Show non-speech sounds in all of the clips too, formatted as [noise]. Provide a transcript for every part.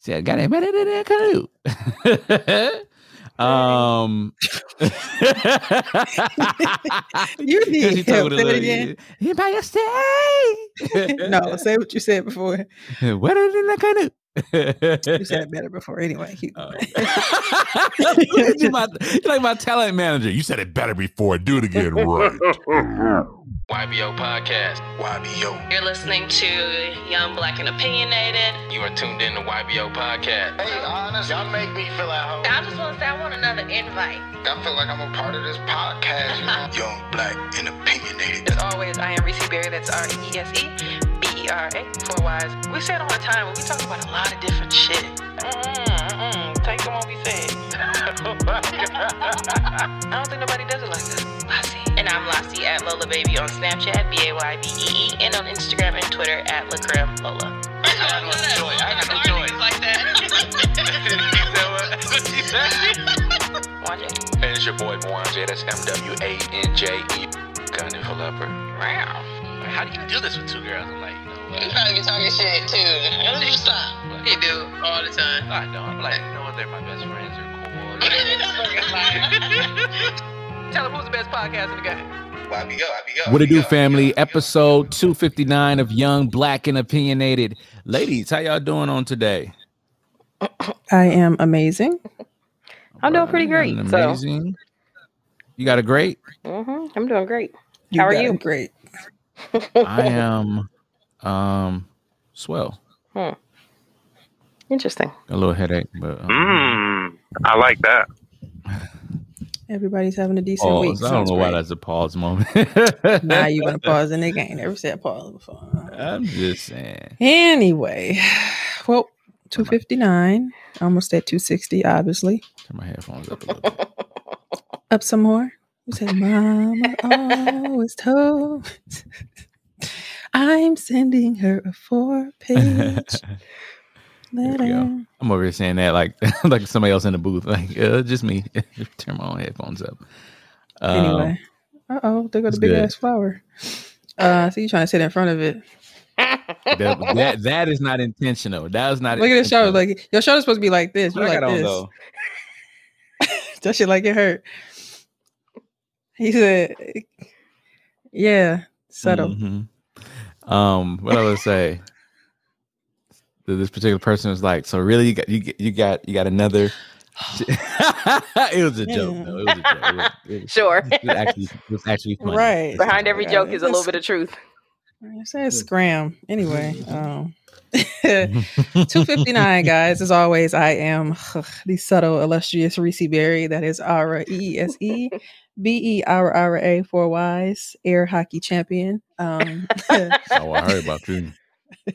Said, got it better than that canoe. Um, you [laughs] need she help. told Say her, it again. Anybody stay? [laughs] no, say what you said before. [laughs] Better than that canoe. You said it [laughs] better before anyway. Keep going. you my, you're like my talent manager. You said it better before. Do it again right. [laughs] YBO Podcast. YBO. You're listening to Young Black and Opinionated. You are tuned in to YBO Podcast. Hey, honest, y'all make me feel at home. I just want to say I want another invite. I feel like I'm a part of this podcast, you know? [laughs] Young, black, and opinionated. As always, I am Reese Berry. That's R E S E B E R A. Four Y's. We say it all the time, but we talk about a lot of different shit. Mm-mm, take them what we said. [laughs] I don't think nobody does it like this. Lassie. And I'm Lassie at Lola Baby on Snapchat, B A Y B E E, and on Instagram and Twitter at Lacreme Lola. I got no joy. I got no joy. like that. [laughs] [laughs] Wanje. And it's your boy Mwanje. That's M W A N J E. Gunning for leopard. wow. How do you do this with two girls? I'm like, you know You what? probably be talking shit too. You stop. He do all the time. I don't. I'm like, you know what? They're my best friends. They're cool. [laughs] [laughs] Tell them who's the best podcast in the game. YBO, YBO. What it do, family? Episode 259 of Young, Black, and Opinionated. Ladies, how y'all doing on today? I am amazing. I'm doing pretty great, so. Amazing. You got a great? hmm I'm doing great. You How are you? Great. I am um swell. Hmm. Interesting. A little headache, but um, Mm, I like that. [laughs] Everybody's having a decent week. I don't Sounds know why that's a pause moment. [laughs] Now you want to [laughs] pause and they ain't never said pause before. I'm just saying. Anyway, [sighs] well, 259, almost at 260, obviously. Turn my headphones up a little bit. Up some more. We said, Mama always told. I'm sending her a four page. [laughs] I'm over here saying that like [laughs] like somebody else in the booth. Like, uh, just me. [laughs] Turn my own headphones up. Um, Anyway. Uh oh, there goes it's the big good. ass flower. Uh, so you trying to sit in front of it. that, that that is not intentional. That was not. Look at his shoulder. intentional. Like your shoulder's supposed to be like this. You What I like this. that shit like it hurt. He said, "Yeah, subtle." Mhm. Um, what I would say. This particular person was like, "So really, you got you, get- you got you got another." [laughs] it was a joke. though. It was a joke. It was, it was, Sure. it was actually it was actually funny. Right. Behind every Yeah, joke is a little bit of truth. I said scram. Anyway, [laughs] um, [laughs] 259, guys. As always, I am the subtle, illustrious Reese Berry. That is R E S E B E R R A, for Y's, air hockey champion. Um, [laughs] Oh, I heard about you. [laughs] you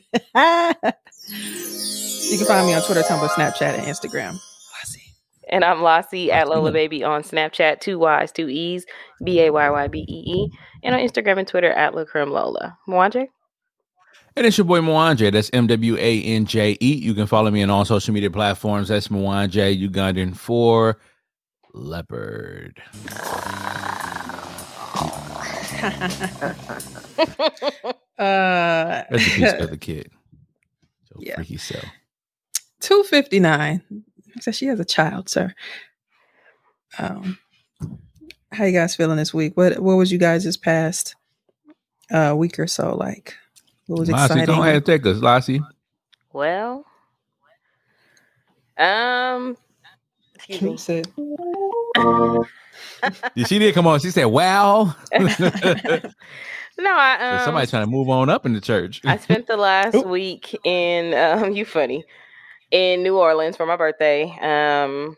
can find me on Twitter, Tumblr, Snapchat, and Instagram. Lassie. And I'm Lassie at Lola. Baby on Snapchat, two Y's, two E's, B A Y Y B E E, and on Instagram and Twitter at Lacrim Lola. Mwanje? And it's your boy Mwanje. That's M W A N J E. You can follow me on all social media platforms. That's Mwanje Ugandan for Leopard. [laughs] Uh, Rest in peace, [laughs] other kid. So Yeah. freaky self. 259. So she has a child, sir. Um, how you guys feeling this week? What what was you guys this past uh week or so like? What was Lassie, exciting? go ahead and take us, Lassie. Well, um, excuse me. Said, Yeah, She did come on. She said, "Wow." [laughs] No, I um, Somebody's trying to move on up in the church. I spent the [laughs] last Oop. week in um you funny in New Orleans for my birthday. Um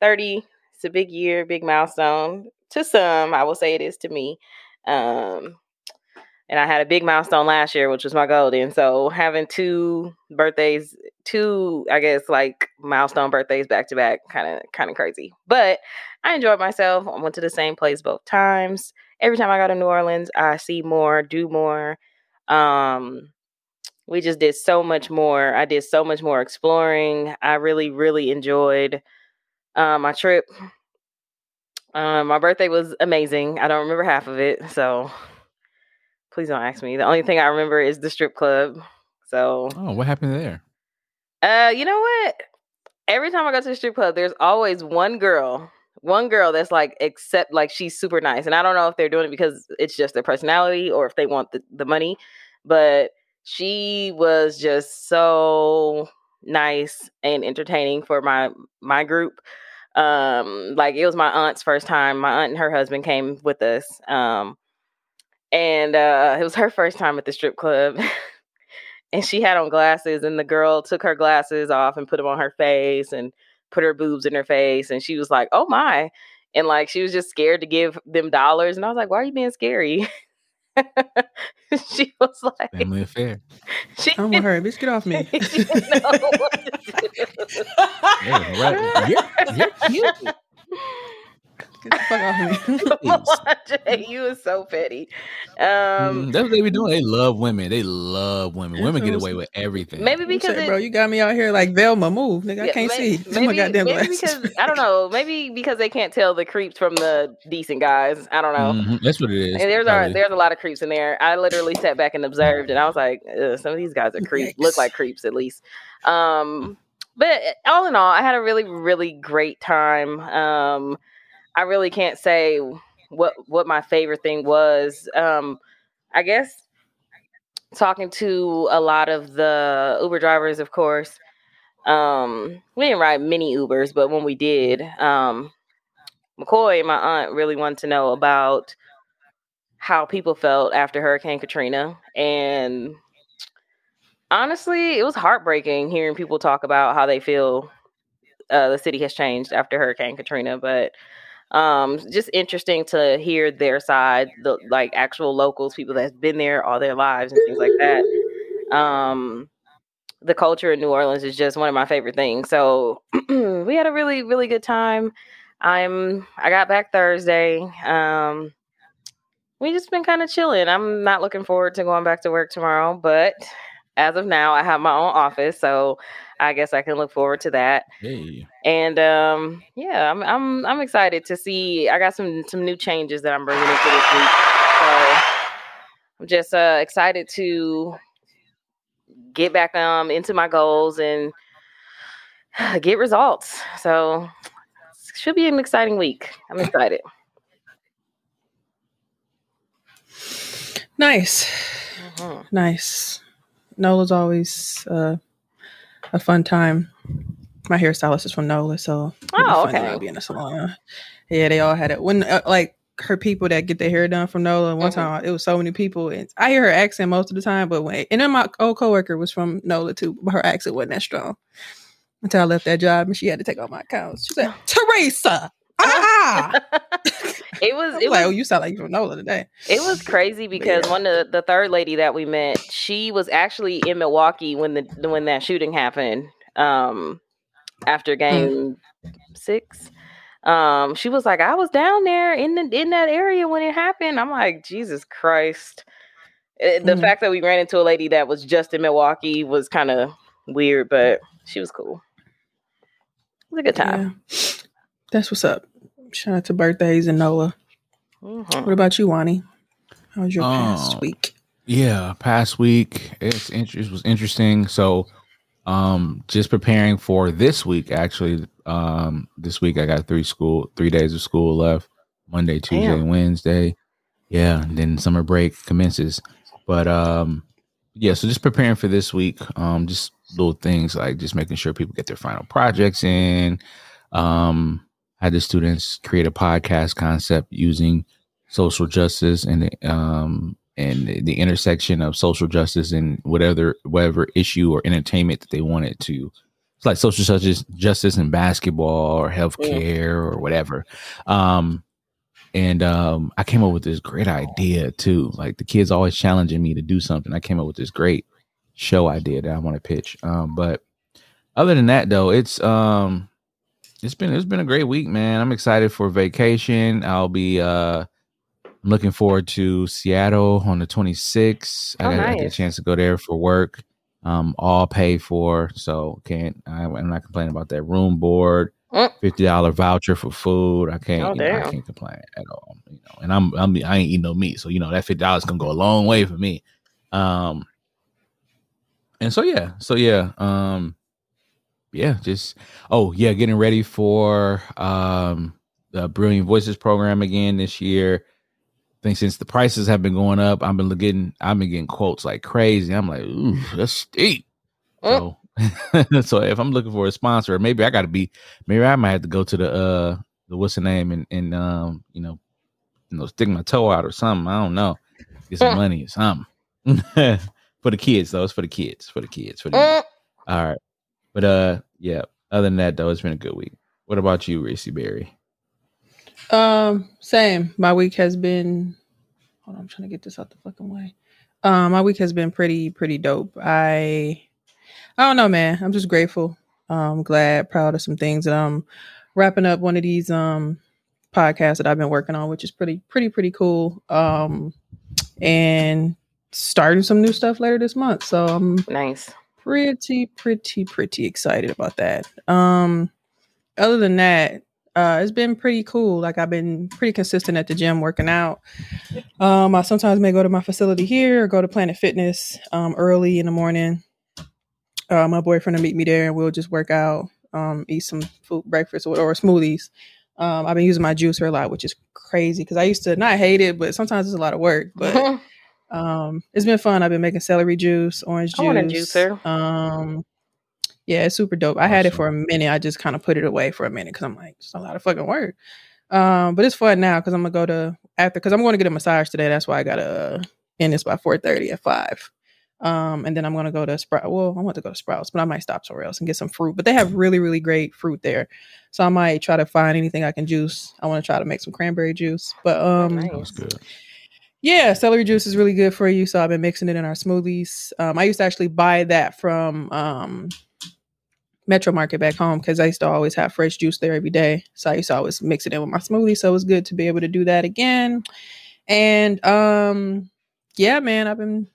30 it's a big year, big milestone. To some, I will say it is to me. Um and I had a big milestone last year, which was my golden. So having two birthdays, two I guess like milestone birthdays back to back, kind of kind of crazy. But I enjoyed myself. I went to the same place both times. Every time I go to New Orleans, I see more, do more. Um, we just did so much more. I did so much more exploring. I really, really enjoyed uh, my trip. Um, my birthday was amazing. I don't remember half of it, so please don't ask me. The only thing I remember is the strip club. So oh, what happened there? Uh, you know what? Every time I go to the strip club, there's always one girl, one girl that's like, except like she's super nice. And I don't know if they're doing it because it's just their personality or if they want the, the money, but she was just so nice and entertaining for my my group. Um, like it was my aunt's first time. My aunt and her husband came with us. Um, and uh, it was her first time at the strip club. [laughs] and she had on glasses, and the girl took her glasses off and put them on her face and put her boobs in her face. And she was like, "Oh my!" And like she was just scared to give them dollars. And I was like, "Why are you being scary?" [laughs] she was like, Family affair. [laughs] she I'm with her. Bitch, get off me. she didn't know what to do. Yeah, right. You're, you're cute. Get the fuck off me. Melanje, you is so petty. Um, Mm, that's what they be doing. They love women. They love women. Women get away with everything. maybe because said, it, bro, you got me out here like Velma. Move, nigga. I can't may- see. [laughs] It's my goddamn maybe glasses. because I don't know. Maybe because they can't tell the creeps from the decent guys. I don't know. Mhm, That's what it is. And there's a, there's a lot of creeps in there. I literally sat back and observed, and I was like, some of these guys are creeps. Look like creeps at least. Um, but all in all, I had a really really great time. Um, I really can't say what what my favorite thing was. Um, I guess talking to a lot of the Uber drivers, of course. Um, we didn't ride many Ubers, but when we did, um, McCoy my aunt really wanted to know about how people felt after Hurricane Katrina. And honestly, it was heartbreaking hearing people talk about how they feel uh, the city has changed after Hurricane Katrina. But um, just interesting to hear their side, the like actual locals, people that's been there all their lives and things like that. Um, the culture in New Orleans is just one of my favorite things. So [clears throat] we had a really, really good time. I'm I got back Thursday. Um we just been kind of chilling. I'm not looking forward to going back to work tomorrow, but as of now I have my own office, so I guess I can look forward to that. Hey. And um yeah, I'm I'm I'm excited to see I got some some new changes that I'm bringing into this week. So I'm just uh excited to get back um into my goals and [sighs] get results. So should be an exciting week. I'm excited. Nice. Mhm. Nice. Nola's always uh, a fun time. My hairstylist is from Nola, so Oh, okay. be in the salon. Yeah, they all had it. When uh, like her people that get their hair done from Nola, one Mhm. time it was so many people, and I hear her accent most of the time. But when and then my old coworker was from Nola too, but her accent wasn't that strong. Until I left that job, and she had to take all my accounts. She said, "Teresa, [laughs] ah." It was was it like, "Oh, you sound like you from Nola today." it was crazy because yeah. one of the, the third lady that we met, she was actually in Milwaukee when the when that shooting happened. Um after game six. Um, she was like, I was down there in the in that area when it happened. I'm like, Jesus Christ. Eh, The Mhm. fact that we ran into a lady that was just in Milwaukee was kind of weird, but she was cool. It was a good time. Yeah. That's what's up. Shout out to birthdays and Nola. Mhm. What about you, Wani? How was your Oh. past week? Yeah, past week it's it was interesting. So, um, just preparing for this week. Actually, um, this week I got three school, three days of school left: Monday, Tuesday, Damn. Wednesday. Yeah, and then summer break commences. But um, yeah, so just preparing for this week. Um, just little things like just making sure people get their final projects in. Um, had the students create a podcast concept using social justice and the, um and the, intersection of social justice and whatever whatever issue or entertainment that they wanted to it's like social justice justice in basketball or healthcare or whatever. Um and um i came up with this great idea too. Like the kids always challenging me to do something. I came up with this great show idea that i want to pitch. Um but other than that though it's um it's been it's been a great week man i'm excited for vacation i'll be uh I'm looking forward to Seattle on the 26th. Oh, I, got, I get a chance to go there for work. Um, all paid for, so can't. I, I'm not complaining about that room board. Mm. Fifty dollar voucher for food. I can't. Oh, you know, I can't complain at all. You know, and I'm, I'm I ain't eating no meat, so you know that fifty dollars gonna go a long way for me. Um, and so yeah, so yeah, um, yeah, just oh yeah, getting ready for um the Brilliant Voices program again this year. I think since the prices have been going up, I've been getting I've been getting quotes like crazy. I'm like, ooh, that's steep. So, [laughs] so if I'm looking for a sponsor, maybe I got to be, maybe I might have to go to the uh the what's the name and and um you know, you know, stick my toe out or something. I don't know, get some money or something [laughs] for the kids though. It's for the kids, for the kids, for the. Mm. All right, but uh, yeah. Other than that, though, it's been a good week. What about you, Racy Berry? Um, same. My week has been. Hold on, I'm trying to get this out the fucking way. Um, my week has been pretty, pretty dope. I, I don't know, man. I'm just grateful. I'm glad, proud of some things that I'm wrapping up. One of these um podcasts that I've been working on, which is pretty, pretty, pretty cool. Um, and starting some new stuff later this month. So I'm Nice. Pretty pretty pretty excited about that. Um other than that uh it's been pretty cool. Like i've been pretty consistent at the gym working out. Um i sometimes may go to my facility here or go to planet fitness um early in the morning. Uh my boyfriend will meet me there and we'll just work out um eat some food breakfast or, or smoothies. Um i've been using my juicer a lot which is crazy because i used to not hate it but sometimes it's a lot of work but [laughs] um, it's been fun. I've been making celery juice, orange juice. I want a juicer. Um, yeah, it's super dope. I had it for a minute. I just kind of put it away for a minute because I'm like, it's a lot of fucking work. Um, but it's fun now because I'm gonna go to after because I'm going to get a massage today. That's why I gotta uh, end this by 4:30 at five. Um, and then I'm gonna go to Sprout. Well, I want to go to Sprouts, but I might stop somewhere else and get some fruit. But they have really, really great fruit there, so I might try to find anything I can juice. I want to try to make some cranberry juice. But um, Nice. That was good. yeah, celery juice is really good for you. So I've been mixing it in our smoothies. Um, I used to actually buy that from um, Metro Market back home because I used to always have fresh juice there every day. So I used to always mix it in with my smoothie. So it was good to be able to do that again. And um, yeah, man, I've been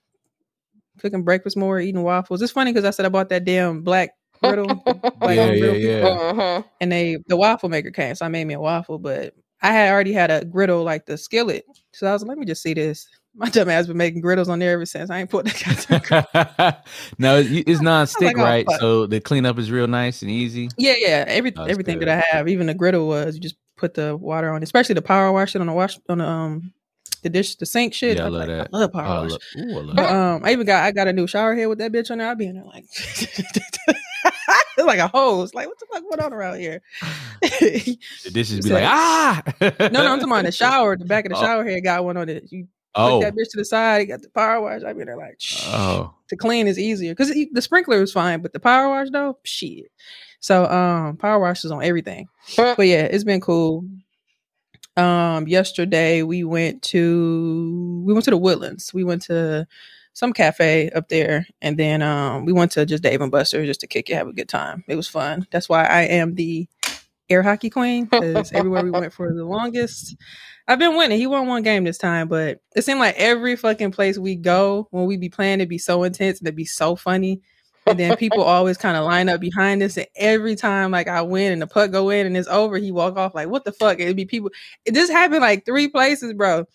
cooking breakfast more, eating waffles. It's funny because I said I bought that damn black griddle, [laughs] black Yeah, on yeah, griddle yeah. Mhm. and they the waffle maker came, so I made me a waffle. But I had already had a griddle like the skillet, so I was like, let me just see this. My dumb ass been making griddles on there ever since. I ain't put that [laughs] no, it's [laughs] non-stick, like, oh, right? fuck. So the cleanup is real nice and easy. Yeah, yeah. Every everything good. that I have, even the griddle was you just put the water on, especially the power wash it on the wash on the um the dish the sink shit. Yeah, I love like, that. I love Oh, power I wash. love, ooh, I love But um, I even got I got a new shower head with that bitch on there. I be in there like [laughs] [laughs] like a hose. Like what the fuck going on around here? The dishes [laughs] be so- like, ah. no, no, I'm talking about the [laughs] shower. The back of the Oh. shower head got one on it. You Oh, put that bitch to the side. You got the power wash. I mean, they're like oh, to clean is easier because the sprinkler is fine, but the power wash though, shit. So um, power wash is on everything. but yeah, it's been cool. Um, yesterday we went to we went to the Woodlands. We went to some cafe up there, and then um, we went to just Dave and Buster just to kick it, have a good time. It was fun. That's why I am the air hockey queen because everywhere we [laughs] went for the longest. I've been winning. He won one game this time, but it seemed like every fucking place we go when we be playing, it'd be so intense and it'd be so funny. And then people always kind of line up behind us. And every time like I win and the puck go in and it's over, he walk off like, what the fuck? It'd be people. It just happened like three places, bro.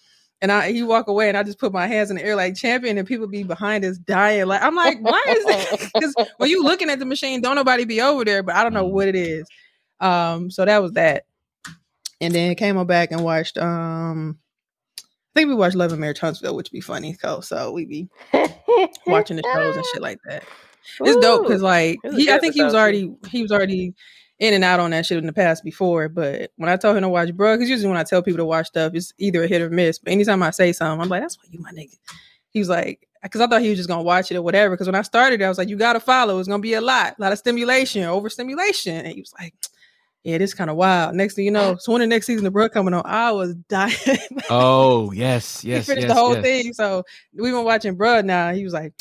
And I he walk away and I just put my hands in the air like champion and people be behind us dying. Like I'm like, why is that? [laughs] Because when you looking at the machine, don't nobody be over there, but I don't know what it is. Um, so that was that. And then came on back and watched um I think we watched Love and Marriage Huntsville, which be funny. So so we be [laughs] watching the shows and shit like that. It's dope because like It he, I think he was already he was already in and out on that shit in the past before. But when I told him to watch, bro, because usually when I tell people to watch stuff, it's either a hit or miss. But anytime I say something, I'm like, that's why you my nigga. He was like, because I thought he was just gonna watch it or whatever. Because when I started, I was like, you gotta follow. It's gonna be a lot, a lot of stimulation, overstimulation. And he was like, yeah, this kind of wild. Next thing you know, so when the next season of Bruh coming on, I was [laughs] dying. oh, yes, [laughs] he yes, finished yes, the whole yes. thing. So we've been watching Bruh now. He was like,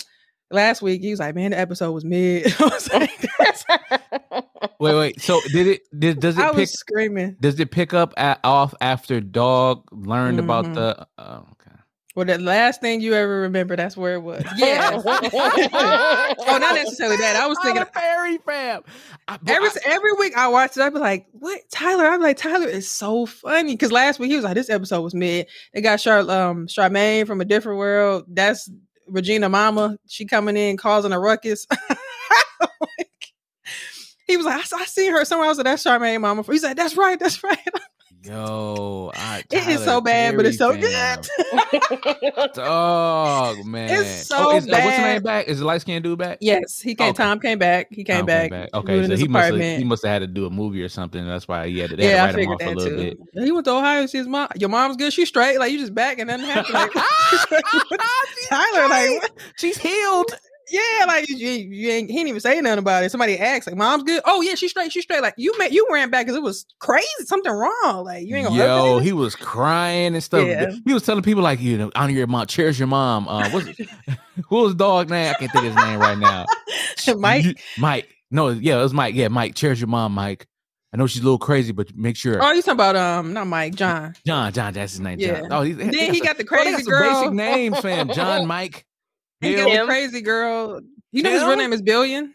last week, he was like, man, the episode was mid. [laughs] I was like, Wait, wait. So did it? Did does I it pick? was screaming. Does it pick up at, off after dog learned about Mhm. the? Oh, okay. Well, the last thing you ever remember, that's where it was. [laughs] Yeah. oh, not necessarily that. I was thinking fairy fam. I, every I- every week I watched it, I'd be like, "What, Tyler?" I'd be like, "Tyler is so funny." Because last week he was like, "This episode was mid." They got Char um Charmaine from a different world. That's Regina Mama. She coming in causing a ruckus. [laughs] He was like, I, saw- I seen her somewhere. I was like, that's Charmaine mama. He's like, that's right, that's right. [laughs] Yo, I, It is so bad, but it's so good. fam. [laughs] Dog, man. It's so is, uh, what's the name back? Is the light skinned dude back? yes, he came. Okay. Tom came back. He came Tom back. Okay, so he must have he must have had to do a movie or something. That's why he had to, they yeah, had to write him figured off a little too. bit. He went to Ohio. to See his mom. Your mom's good. She's straight. Like you just back and nothing happened. [laughs] Like, Tyler, like? She's healed. Yeah, like you, you, ain't. He didn't even say nothing about it. Somebody asked, like, "Mom's good." Oh yeah, she's straight. She's straight. Like you, made you ran back because it was crazy. Something wrong. Like you ain't gonna. Yo, he was crying and stuff. Yeah. He was telling people like, you know, honor your mom, cherish your mom. Uh, what's [laughs] who was dog name? I can't think of his name right now. [laughs] Mike. You- Mike. No, yeah, it was Mike. Yeah, Mike. Cherish your mom, Mike. I know she's a little crazy, but make sure. Oh, you talking about um, not Mike, John. John, John, that's his name. Yeah. John. Oh, he's, Then he some- got the they crazy some girl. Basic names, fam. John, [laughs] Mike. He got Bill. the Tim? crazy girl. You know his real name is Billion.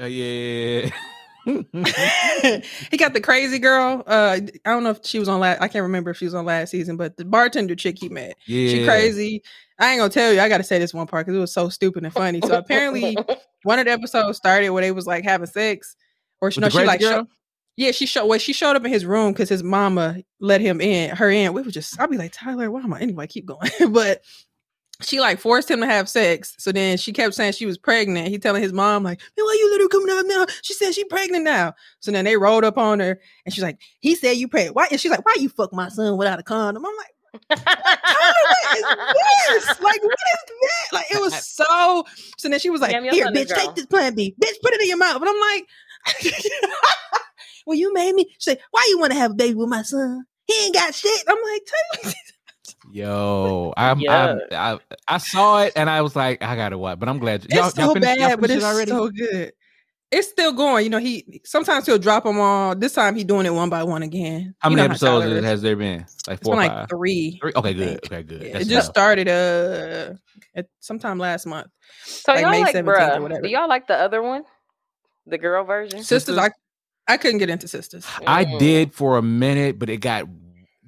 Uh, yeah. [laughs] [laughs] he got the crazy girl. Uh, I don't know if she was on last. I can't remember if she was on last season, but the bartender chick he met, yeah. she crazy. I ain't gonna tell you. I got to say this one part because it was so stupid and funny. So apparently, [laughs] one of the episodes started where they was like having sex, or she, With no, she like show, yeah, she showed. Well, she showed up in his room because his mama let him in, her in. We was just. I'll be like Tyler, why am I anyway? Keep going, but. She like forced him to have sex. So then she kept saying she was pregnant. He telling his mom, like, man, why you little come out now? She said she pregnant now. So then they rolled up on her and she's like, he said you pregnant. Why? And she's like, why you fuck my son without a condom? I'm like, what is this? Like, what is that? Like, it was [laughs] so. So then she was like, Damn, "Here, bitch, girl." take this Plan B, bitch, put it in your mouth." But I'm like, [laughs] "Well, you made me." She said, "Why you want to have a baby with my son? He ain't got shit." I'm like. Yo, [laughs] I'm, Yeah. I'm, I, I saw it and I was like, I gotta watch, but I'm glad It's y'all, so y'all finished, y'all bad, but it's it already. so good. It's still going. You know, he sometimes he'll drop them all. This time he doing it one by one again. how You many know episodes Tyler has, there been? Like It's four been or like five? three. Three? Okay, good. Okay, good. Yeah, it just enough. started uh at sometime last month. So Like y'all May like, 17th or whatever. do y'all like the other one? The girl version? Sistas, I I couldn't get into Sistas. I Mm. did for a minute, but it got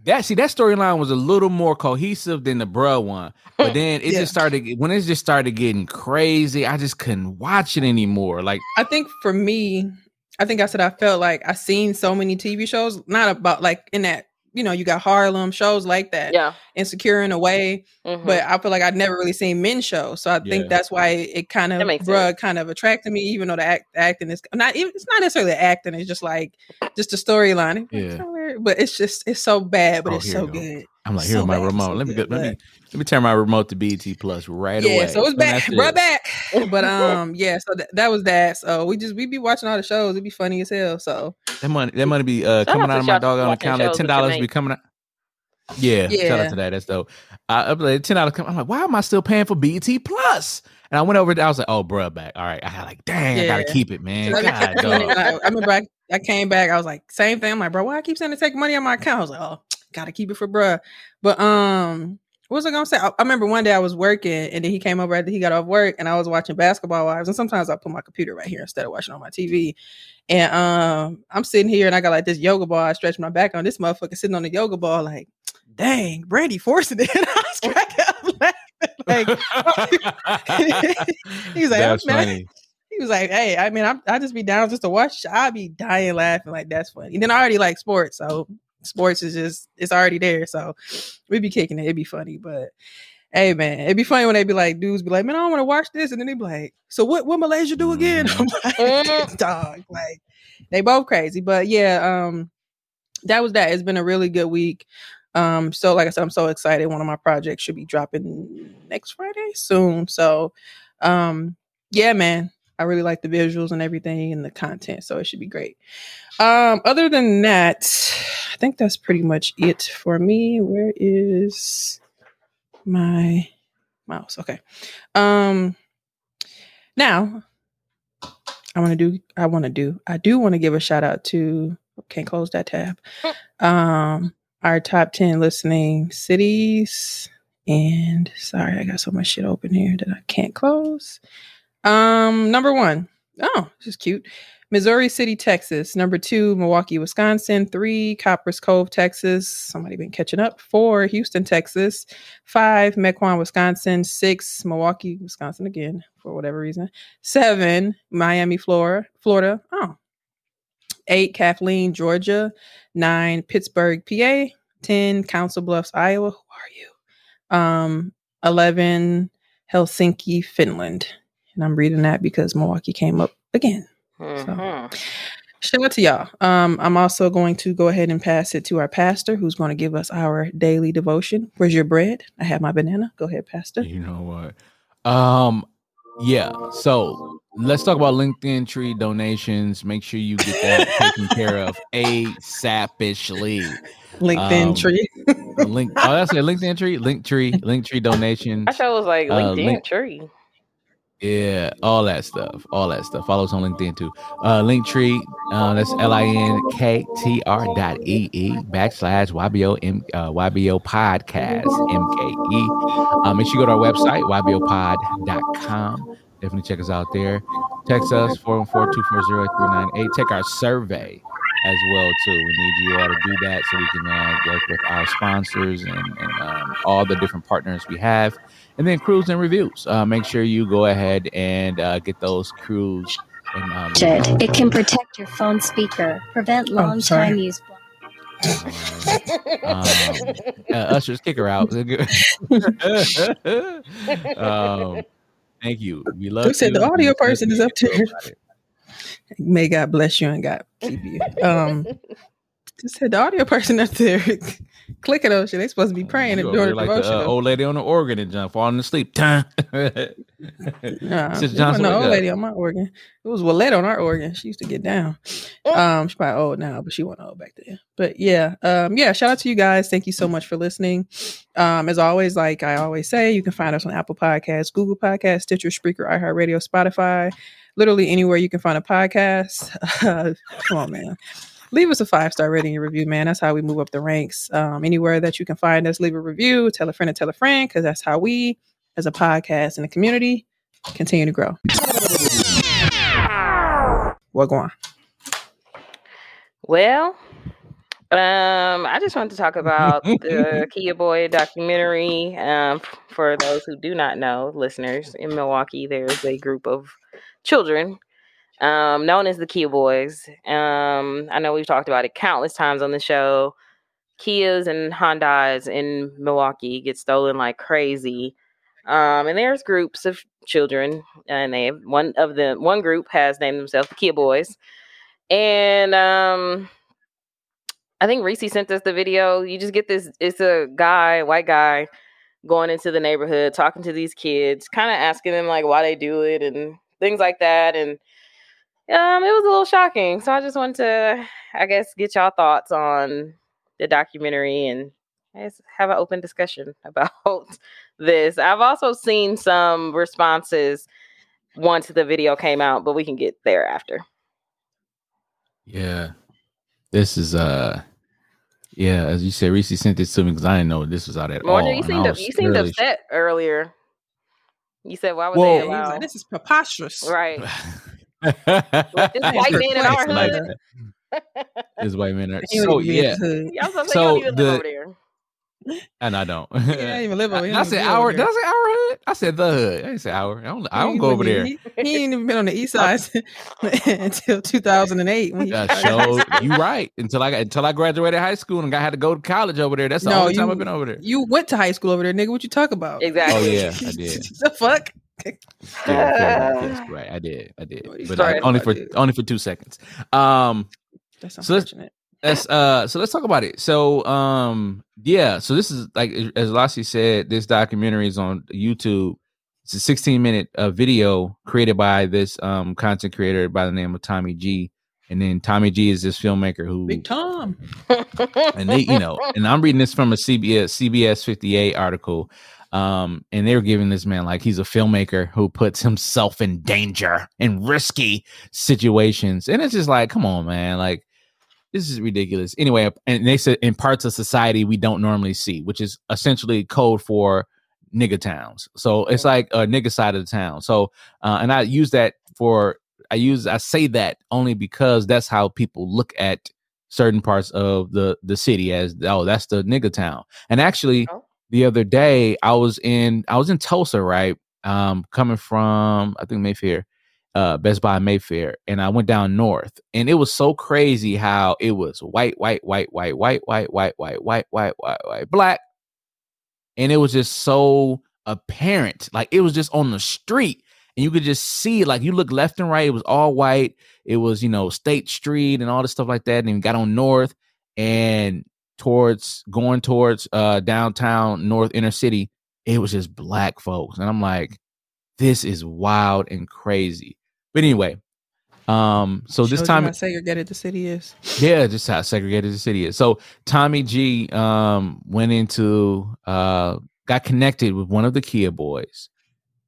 that. See, that storyline was a little more cohesive than the bruh one. But [laughs] then it Yeah. just started when it just started getting crazy. I just couldn't watch it anymore. Like, I think for me, I think I said I felt like I seen so many TV shows, not about like in that, you know, you got Harlem shows like that, Yeah. insecure in a way, mhm. but I feel like I'd never really seen men shows. So I Yeah. think that's why it kind of That bruh sense. kind of attracted me, even though the act acting is not even it's not necessarily acting, it's just like just the storyline. Yeah. But it's just it's so bad, but Oh, it's so you go. good. I'm like, So here's my bad, remote. so let me good, go, let me let me turn my remote to BET Plus right yeah, away. Yeah, so it's back, [laughs] right back. [laughs] But um, yeah, so th- that was that. So we just we be watching all the shows. It'd be funny as hell. So That money, that money be uh, Shout coming out out of my dog on watching account. That ten dollars be coming out. Yeah, shout out to that. That's dope. I I'm ten dollars. I'm like, why am I still paying for BET Plus? And I went over. there, I was like, oh, bruh, back. All right. I got like, dang, I gotta keep it, man. I, God, I remember I, I came back. I was like, same thing. I'm like, bro, why I keep saying to take money on my account? I was like, oh, gotta keep it for bruh. But um, what was I gonna say? I, I remember one day I was working, and then he came over after he got off work, and I was watching Basketball Wives. And sometimes I put my computer right here instead of watching on my TV. And um, I'm sitting here, and I got like this yoga ball. I stretch my back on this motherfucker sitting on the yoga ball, like, dang, Brandy forcing it. [laughs] I was cracking up laughing. Like, [laughs] he was like, That's "Man, funny. he was like, "Hey, I mean, I'm, I just be down just to watch. I'd be dying laughing. Like that's funny." And then I already like sports, so sports is just it's already there. So we'd be kicking it. It'd be funny, but hey, man, it'd be funny when they'd be like, dudes be like, "Man, I don't want to watch this," and then they be like, "So what? What Malaysia do again?" [laughs] I'm like, Mhm. "Dog, like they both crazy." But yeah, um, that was that. It's been a really good week. Um, so like I said, I'm so excited. One of my projects should be dropping next Friday soon. So, um, yeah, man, I really like the visuals and everything and the content, so it should be great. Um, other than that, I think that's pretty much it for me. Where is my mouse? Okay. Um, now I want to do. I want to do. I do want to give a shout out to. Can't close that tab. Um, our top 10 listening cities. And sorry, I got so much shit open here that I can't close. Um, number one. Oh, this is cute. Missouri City, Texas. Number two, Milwaukee, Wisconsin. Three, Copperas Cove, Texas. Somebody been catching up. Four, Houston, Texas. Five, Mequon, Wisconsin. Six, Milwaukee, Wisconsin again, for whatever reason. Seven, Miami, Florida. Florida. Oh, eight, Kathleen, Georgia, nine, Pittsburgh, PA, 10, Council Bluffs, Iowa. Who are you? Um, 11, Helsinki, Finland. And I'm reading that because Milwaukee came up again. Mhm. Shout out to y'all. Um, I'm also going to go ahead and pass it to our pastor who's going to give us our daily devotion. Where's your bread? I have my banana. Go ahead, Pastor. You know what? Um, yeah. So let's talk about LinkedIn tree donations. Make sure you get that taken care of ASAPishly. LinkedIn Um, tree. Link. Oh, that's a LinkedIn tree. Link tree. Link tree donations. I sure was like Uh, LinkedIn link- tree. Yeah, all that stuff. All that stuff. Follow us on LinkedIn too. Uh Linktree, uh that's L-I-N-K-T-R dot E-E backslash YBO M uh YBO podcast M-K-E. Um make sure you go to our website, YBOpod.com. Definitely check us out there. Text us 414-240-8398. Check our survey as well too. We need you all to do that so we can uh, work with our sponsors and, and um, all the different partners we have and then crews and reviews. Uh, make sure you go ahead and uh, get those crews. And, um, It it can protect your phone speaker, prevent long sorry. time use. [laughs] um, uh, ushers kick her out. [laughs] um, thank you. We love. Who said you. the audio We person is up feel there? May God bless you and God keep you. Um, [laughs] just said the audio person up there clicking on shit. They supposed to be praying You and doing there like the uh, old lady on the organ and John falling asleep. [laughs] Time. Nah, Sister it Johnson, wasn't the wake old up. lady on my organ. It was Willette on our organ. She used to get down. Um, she's probably old now, but she wasn't old back then. But yeah, um, yeah. Shout out to you guys. Thank you so much for listening. Um, as always, like I always say, you can find us on Apple Podcasts, Google Podcasts, Stitcher, Spreaker, iHeartRadio, Spotify, literally anywhere you can find a podcast. [laughs] come on, man. Leave us a five star rating and review, man. That's how we move up the ranks. Um, anywhere that you can find us, leave a review, tell a friend and tell a friend, because that's how we, as a podcast in the community, continue to grow. What going? On? Well, um, I just wanted to talk about the [laughs] Kia Boy documentary. Um, for those who do not know, listeners in Milwaukee, there's a group of children um, known as the Kia Boys. Um, I know we've talked about it countless times on the show. Kias and Hondas in Milwaukee get stolen like crazy. Um, and there's groups of children, and they one of the one group has named themselves the Kia Boys. And um I think Reese sent us the video. You just get this it's a guy, white guy, going into the neighborhood, talking to these kids, kind of asking them like why they do it and things like that. And um it was a little shocking. So I just wanted to I guess get y'all thoughts on the documentary and I guess have an open discussion [laughs] about this. I've also seen some responses once the video came out, but we can get there after. Yeah. This is uh yeah, as you said, Reese sent this to me because I didn't know this was out at Morgan, all. you and I seemed was you seemed really- upset earlier. You said why would Well- they He was allow like, this is preposterous. right? [laughs] this this white man in our hood. that. This white man. are- So even in yeah, his hood. [laughs] Y'all So you don't even the- live over there. [laughs] and I don't. He don't even live over [laughs] I, he I said even be over our. Did there. I say our hood? I said the hood. I didn't say our. I don't. I don't go over even- there. He, he ain't even been on the east side until 2008. When he I started showed high school. you right until I got until I graduated high school and I had to go to college over there. That's the No, only time I've been over there. You went to high school over there, nigga. What you talk about? Exactly. Oh Exactly. yeah, I did. the fuck? [laughs] Yes, right. I did. I did. You But I, only for dude? only for two seconds. Um. That's So let's- unfortunate. Let's uh so let's talk about it. So um yeah, so this is like as Lassie said, this documentary is on YouTube. It's a 16 minute uh, video created by this um content creator by the name of Tommy G. And then Tommy G is this filmmaker who Big Tom. and they you know and i'm reading this from a cbs cbs 58 article um and they were giving this man like he's a filmmaker who puts himself in danger in risky situations. And it's just like come on man. Like this is ridiculous. Anyway and they said in parts of society we don't normally see which is essentially code for nigga towns. So it's like a nigga side of the town. So uh and i use that for i use i say that only because that's how people look at certain parts of the the city as oh that's the nigga town. And actually Oh. The other day i was in i was in Tosa right um coming from i think mayfair uh, Best Buy Mayfair, and I went down north, and it was so crazy how it was white, white, white, white, white, white, white, white, white, white, white, white, black, and it was just so apparent, like it was just on the street, and you could just see, like you look left and right, it was all white. It was you know State Street and all this stuff like that, and then got on north and towards going towards uh downtown north inner city, it was just black folks, and I'm like, this is wild and crazy. But anyway, um, so this Shows you time, how segregated the city is. yeah, just how segregated the city is. So Tommy G um went into uh got connected with one of the Kia boys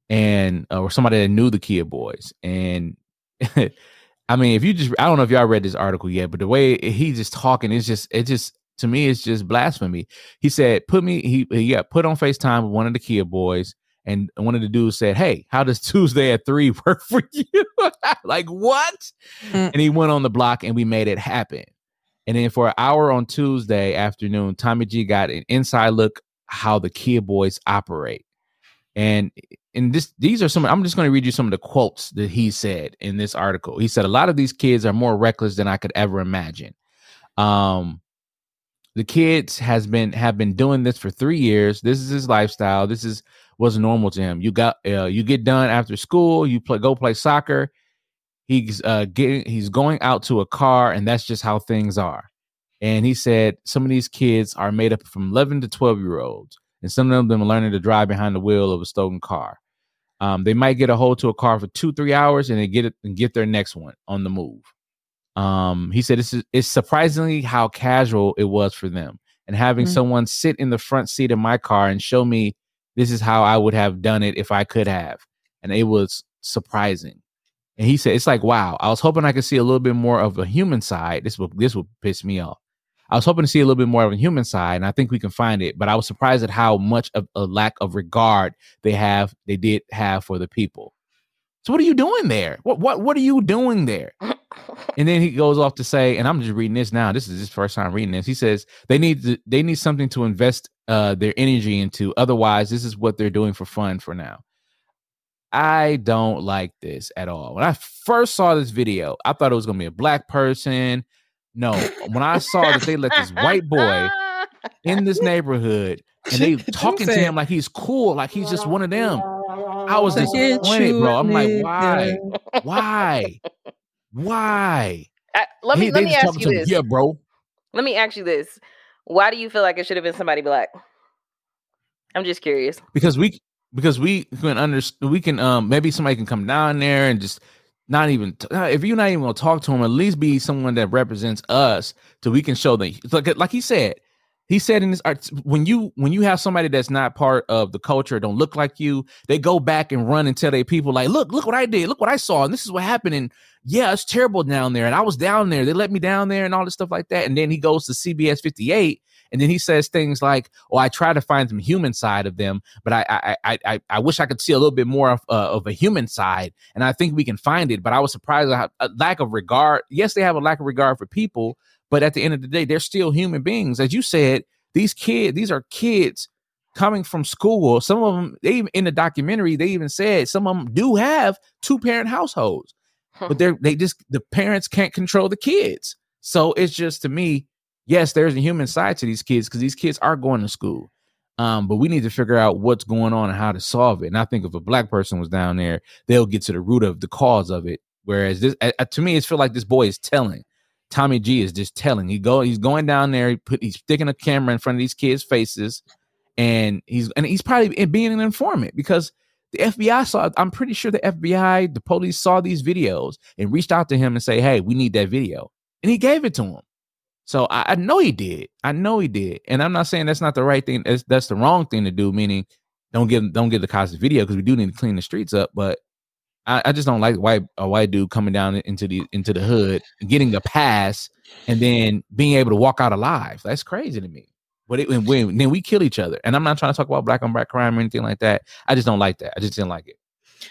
and uh, or somebody that knew the Kia boys. And [laughs] I mean, if you just I don't know if y'all read this article yet, but the way he's just talking, it's just it just to me it's just blasphemy. He said, put me he he got put on FaceTime with one of the Kia boys. And one of the dudes said, Hey, how does [laughs] Tuesday at three work for you? [laughs] like, what? Mm. And he went on the block and we made it happen. And then for an hour on Tuesday afternoon, Tommy G got an inside look how the Kia boys operate. And and this these are some I'm just going to read you some of the quotes that he said in this article. He said a lot of these kids are more reckless than I could ever imagine. Um the kids has been have been doing this for 3 years. This is his lifestyle. This is what's normal to him. You got uh, you get done after school, you play go play soccer, he's uh getting he's going out to a car and that's just how things are and he said some of these kids are made up from 11 to 12 year olds and some of them are learning to drive behind the wheel of a stolen car um, they might get a hold to a car for two three hours and they get it and get their next one on the move um, he said this is it's surprisingly how casual it was for them and having Mhm. someone sit in the front seat of my car and show me this is how i would have done it if i could have and it was surprising and he said, "It's like wow. I was hoping I could see a little bit more of a human side. This would this would piss me off. I was hoping to see a little bit more of a human side, and I think we can find it. But I was surprised at how much of a lack of regard they have. They did have for the people. So what are you doing there? What what what are you doing there? [clears throat] And then he goes off to say, and I'm just reading this now. This is his first time reading this. He says they need to, they need something to invest uh, their energy into. Otherwise, this is what they're doing for fun for now. I don't like this at all. When I first saw this video, I thought it was gonna be a black person. No, when I saw that they let this white boy in this neighborhood and they [laughs] talking to him like he's cool, like he's just one of them. I was disappointed, bro. I'm like, why? Why? Why? Uh, let me He- let me ask you him, this. Yeah, bro. Let me ask you this. Why do you feel like it should have been somebody black? I'm just curious. because we because we can understand we can um maybe somebody can come down there and just not even t- if you're not even gonna talk to him at least be someone that represents us so we can show them like like he said he said in this art when you when you have somebody that's not part of the culture don't look like you they go back and run and tell their people like look look what i did look what i saw and this is what happened and yeah it's terrible down there and i was down there they let me down there and all this stuff like that and then he goes to cbs 58 and then he says things like, "Oh, I try to find some human side of them, but I I I I, wish I could see a little bit more of, uh, of a human side, and I think we can find it." But I was surprised at how, a lack of regard. Yes, they have a lack of regard for people, but at the end of the day, they're still human beings. As you said, these kids, these are kids coming from school. Some of them, they even in the documentary, they even said some of them do have two parent households, but they're they just the parents can't control the kids. So it's just to me, yes, there's a human side to these kids because these kids are going to school. Um, but we need to figure out what's going on and how to solve it. And I think if a black person was down there, they'll get to the root of the cause of it. Whereas this, uh, to me, it's feel like this boy is telling. Tommy G is just telling. He go, he's going down there. He put, he's sticking a camera in front of these kids' faces, and he's and he's probably being an informant because the FBI saw. I'm pretty sure the FBI, the police saw these videos and reached out to him and say, "Hey, we need that video," and he gave it to him. So I, I know he did. I know he did, and I'm not saying that's not the right thing. That's, that's the wrong thing to do. Meaning, don't give don't give the cops the video because we do need to clean the streets up. But I, I just don't like white a white dude coming down into the into the hood, getting a pass, and then being able to walk out alive. That's crazy to me. But it, when, when then we kill each other, and I'm not trying to talk about black on black crime or anything like that. I just don't like that. I just didn't like it.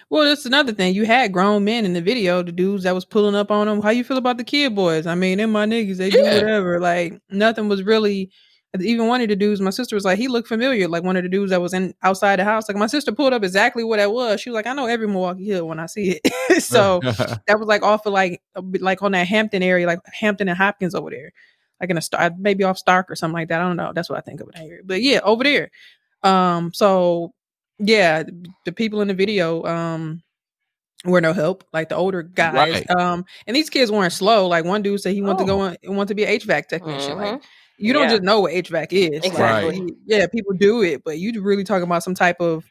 Well, that's another thing. You had grown men in the video, the dudes that was pulling up on them. How you feel about the Kia boys? I mean, them my niggas, they do whatever. Like nothing was really even one of the dudes, my sister was like, he looked familiar, like one of the dudes that was in outside the house. Like my sister pulled up exactly what that was. She was like, I know every Milwaukee Hill when I see it. [laughs] so [laughs] that was like off of like like on that Hampton area, like Hampton and Hopkins over there, like in a star, maybe off Stark or something like that. I don't know. That's what I think of it here. But yeah, over there. Um, so yeah, the people in the video, um, were no help, like the older guys. Right. Um, and these kids weren't slow. Like one dude said he wanted to go and on, want to be an HVAC technician. Like Mhm. You don't Yeah. just know what HVAC is. Exactly. you- yeah, people do it, but you really talking about some type of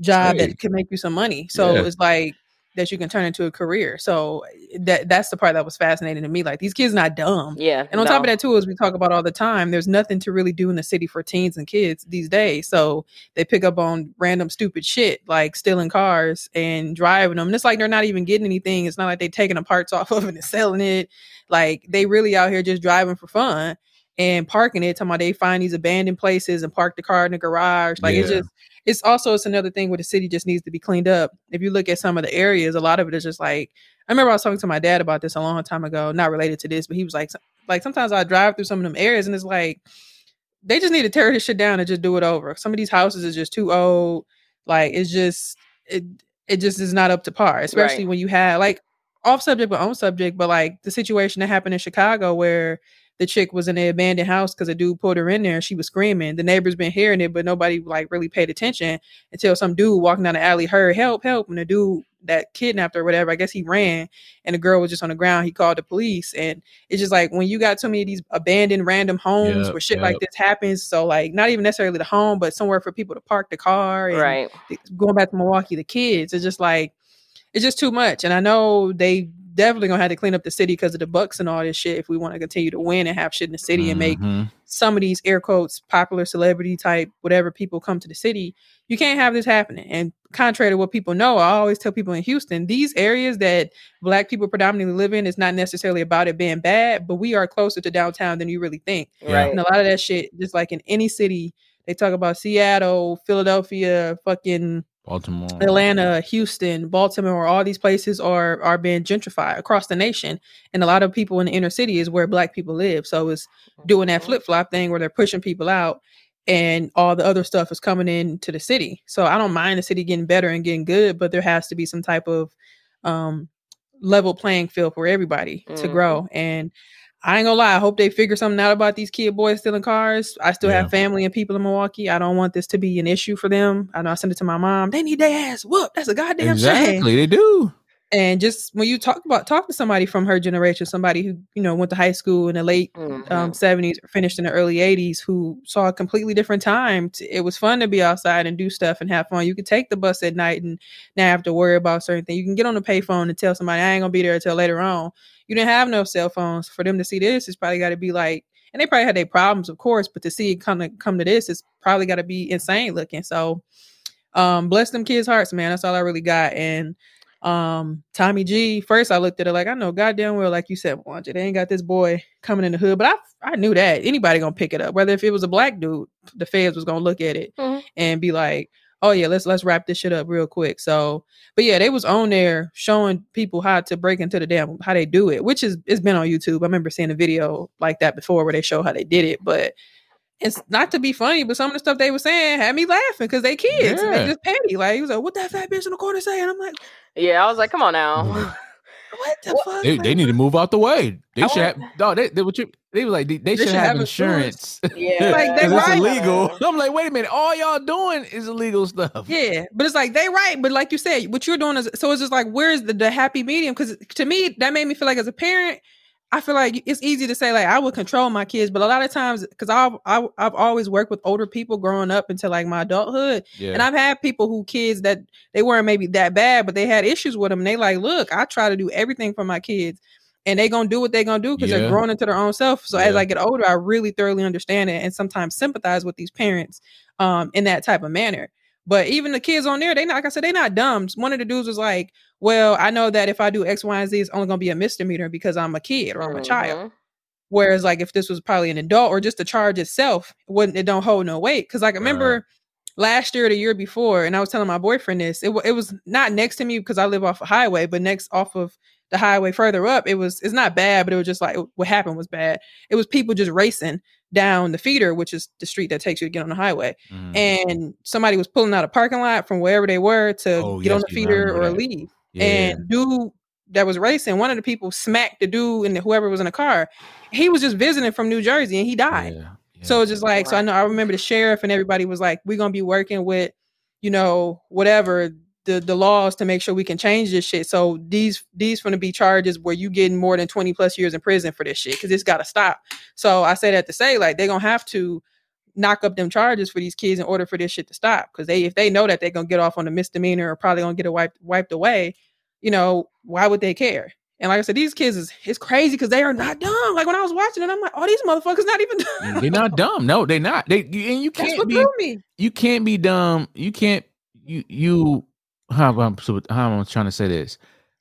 job Hey. that can make you some money. So Yeah. it's like that you can turn into a career. So that that's the part that was fascinating to me. Like these kids not dumb. Yeah. And on top of that too, as we talk about all the time, there's nothing to really do in the city for teens and kids these days. So they pick up on random stupid shit like stealing cars and driving them. And it's like they're not even getting anything. It's not like they're taking the parts off of it and [laughs] selling it. Like they really out here just driving for fun and parking it. Talking about they find these abandoned places and park the car in the garage. Like it's just it's also it's another thing where the city just needs to be cleaned up. If you look at some of the areas, a lot of it is just like I remember I was talking to my dad about this a long time ago, not related to this, but he was like, like sometimes I drive through some of them areas and it's like they just need to tear this shit down and just do it over. Some of these houses is just too old. Like it's just it it just is not up to par, especially Right. when you have like off subject but on subject, but like the situation that happened in Chicago where the chick was in the abandoned house because a dude put her in there and she was screaming. The neighbors been hearing it, but nobody like really paid attention until some dude walking down the alley heard help, help, and the dude that kidnapped her, or whatever, I guess he ran, and the girl was just on the ground. He called the police, and it's just like when you got so many of these abandoned random homes Yep, where shit like this happens. So like not even necessarily the home, but somewhere for people to park the car. And Right. Going back to Milwaukee, the kids, it's just like it's just too much. And I know they definitely gonna have to clean up the city because of the bucks and all this shit if we want to continue to win and have shit in the city and make Mhm. some of these air quotes popular celebrity type whatever people come to the city you can't have this happening and contrary to what people know i always tell people in houston these areas that black people predominantly live in is not necessarily about it being bad but we are closer to downtown than you really think Right. and a lot of that shit just like in any city they talk about seattle philadelphia fucking Baltimore. Atlanta, Houston, Baltimore, all these places are are being gentrified across the nation, and a lot of people in the inner city is where Black people live. So it's doing that Mhm. flip flop thing where they're pushing people out, and all the other stuff is coming into the city. So I don't mind the city getting better and getting good, but there has to be some type of um, level playing field for everybody to Mhm. grow. And I ain't gonna lie, I hope they figure something out about these Kia boys stealing cars. I still Yeah. have family and people in Milwaukee. I don't want this to be an issue for them. I know I sent it to my mom. They need their ass whoop. That's a goddamn shame. Exactly, they do. And just when you talk about talk to somebody from her generation, somebody who you know went to high school in the late Mhm. um, 70s or finished in the early 80s who saw a completely different time. T- It was fun to be outside and do stuff and have fun. You could take the bus at night and not have to worry about certain things. You can get on the payphone and tell somebody, I ain't to be there until later on. You didn't have no cell phones. For them to see this, it's probably got to be like, and they probably had their problems, of course, but to see it come to, come to this, it's probably got to be insane looking. So, um, bless them kids' hearts, man. That's all I really got. And um Tommy G. First, I looked at it like I know goddamn well, like you said, Mwanje, they ain't got this boy coming in the hood. But I I knew that anybody gonna pick it up. Whether if it was a black dude, the feds was gonna look at it Mhm. and be like, oh yeah, let's let's wrap this shit up real quick. So, but yeah, they was on there showing people how to break into the damn how they do it, which is it's been on YouTube. I remember seeing a video like that before where they show how they did it, but. It's not to be funny, but some of the stuff they were saying had me laughing because they kids and Yeah. they just petty. Like he was like, "What that fat bitch in the corner say?" And I'm like, Yeah, I was like, come on now. "What [laughs] the fuck?" They, they need to move out the way. They I should have no. They they, what you, they was like they, they, should, have, insurance. [laughs] Yeah. [laughs] Like, they Because it's right. illegal. I'm like, wait a minute. All y'all doing is illegal stuff. Yeah, but it's like they right, but like you said, what you're doing is so it's just like where's the, the happy medium? Because to me, that made me feel like as a parent, I feel like it's easy to say like I would control my kids, but a lot of times because I've I've always worked with older people growing up into like my adulthood, Yeah. and I've had people who kids that they weren't maybe that bad, but they had issues with them. And they like, look, I try to do everything for my kids, and they gonna do what they gonna do because Yeah. they're growing into their own self. So as I get older, I really thoroughly understand it and sometimes sympathize with these parents um in that type of manner. But even the kids on there, they not like I said, they not dumb. One of the dudes was like, "Well, I know that if I do X, Y, and Z, it's only gonna be a misdemeanor because I'm a kid or I'm a child." Mhm. Whereas, like, if this was probably an adult or just the charge itself, it wouldn't it don't hold no weight? Because, like, I remember last year or the year before, and I was telling my boyfriend this. It, it was not next to me because I live off a highway, but next off of the highway further up. It was it's not bad, but it was just like what happened was bad. It was people just racing down the feeder, which is the street that takes you to get on the highway. Mhm. And somebody was pulling out a parking lot from wherever they were to Oh, get on the feeder or that. leave. yeah. And dude that was racing, one of the people smacked the dude and whoever was in the car. He was just visiting from New Jersey and he died. yeah, yeah. So it's just like, so I know I remember the sheriff and everybody was like, we're gonna be working with, you know, whatever the the laws to make sure we can change this shit. So these these gonna be charges where you getting more than 20 plus years in prison for this shit because it's gotta stop. So I say that to say like they're gonna have to knock up them charges for these kids in order for this shit to stop. Because they if they know that they're gonna get off on a misdemeanor or probably gonna get it wiped wiped away, you know, why would they care? And like I said, these kids is it's crazy because they are not dumb. Like when I was watching it, I'm like, oh, these motherfuckers not even mm, dumb. they're not [laughs] dumb. No, they're not. They you, and you can't be me. you can't be dumb. You can't you you how I'm so- how am trying to say this?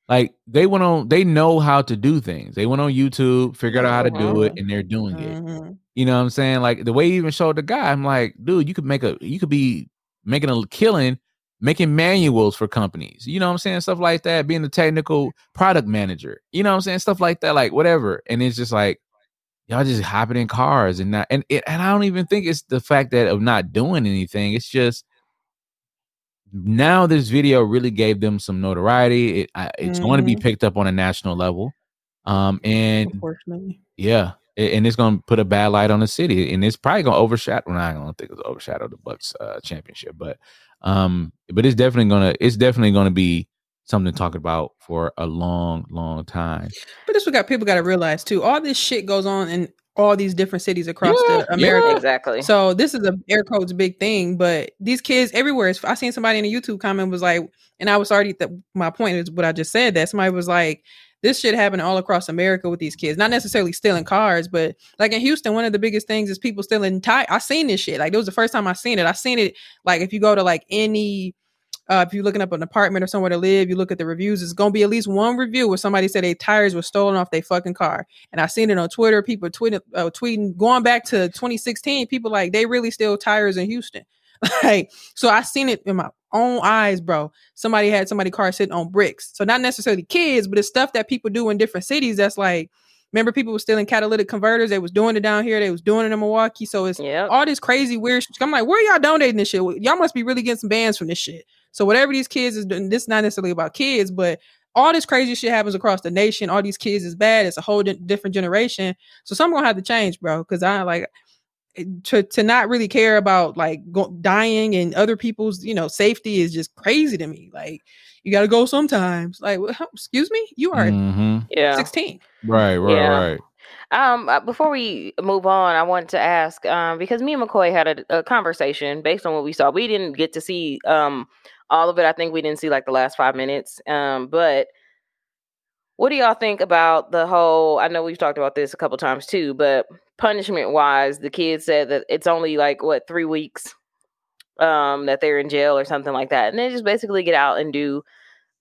Like they went on, they know how to do things. They went on YouTube, figured out how to do it, and they're doing it. Mhm. You know what I'm saying? Like the way he even showed the guy, I'm like, dude, you could make a you could be making a killing making manuals for companies. You know what I'm saying? Stuff like that, being a technical product manager. You know what I'm saying? Stuff like that, like whatever. And it's just like y'all just hopping in cars and not and it, and I don't even think it's the fact that of not doing anything. It's just now this video really gave them some notoriety. It, I, it's going to be picked up on a national level. Um and Unfortunately. yeah, a- and it's gonna put a bad light on the city, and it's probably gonna overshadow. Well, I don't think it's overshadow the Bucks uh, championship, but um, but it's definitely gonna it's definitely gonna be something to talk about for a long, long time. But this what got people got to realize too. All this shit goes on in all these different cities across Yeah, the America. Exactly. So this is a air quotes big thing, but these kids everywhere. is- I seen somebody in a YouTube comment was like, and I was already th- my point is what I just said that somebody was like, this shit happening all across America with these kids, not necessarily stealing cars, but like in Houston, one of the biggest things is people stealing tire. I seen this shit. Like it was the first time I seen it. I seen it like if you go to like any. Uh, if you're looking up an apartment or somewhere to live, you look at the reviews. It's gonna be at least one review where somebody said their tires were stolen off their fucking car. And I seen it on Twitter. People tweeting, uh, tweeting, going back to 2016. People like they really steal tires in Houston. [laughs] like, so I seen it in my own eyes, bro. Somebody had somebody car sitting on bricks. So not necessarily kids, but it's stuff that people do in different cities. That's like, remember people were stealing catalytic converters. They was doing it down here. They was doing it in Milwaukee. So it's Yep. all this crazy weird. Shit. I'm like, where y'all donating this shit? Y'all must be really getting some bans from this shit. So whatever these kids is doing, this is not necessarily about kids, but all this crazy shit happens across the nation. All these kids is bad. It's a whole di- different generation. So something gonna have to change, bro. Because I like to to not really care about like go, dying and other people's you know safety is just crazy to me. Like you got to go sometimes. Like wh- excuse me, you are Mhm. Yeah. 16. Right, right, Yeah. right. Um, uh, before we move on, I wanted to ask, um, because me and McCoy had a, a conversation based on what we saw. We didn't get to see um all of it. I think we didn't see like the last five minutes. Um, but what do y'all think about the whole? I know we've talked about this a couple times too, but punishment wise, the kids said that it's only like what three weeks um that they're in jail or something like that, and they just basically get out and do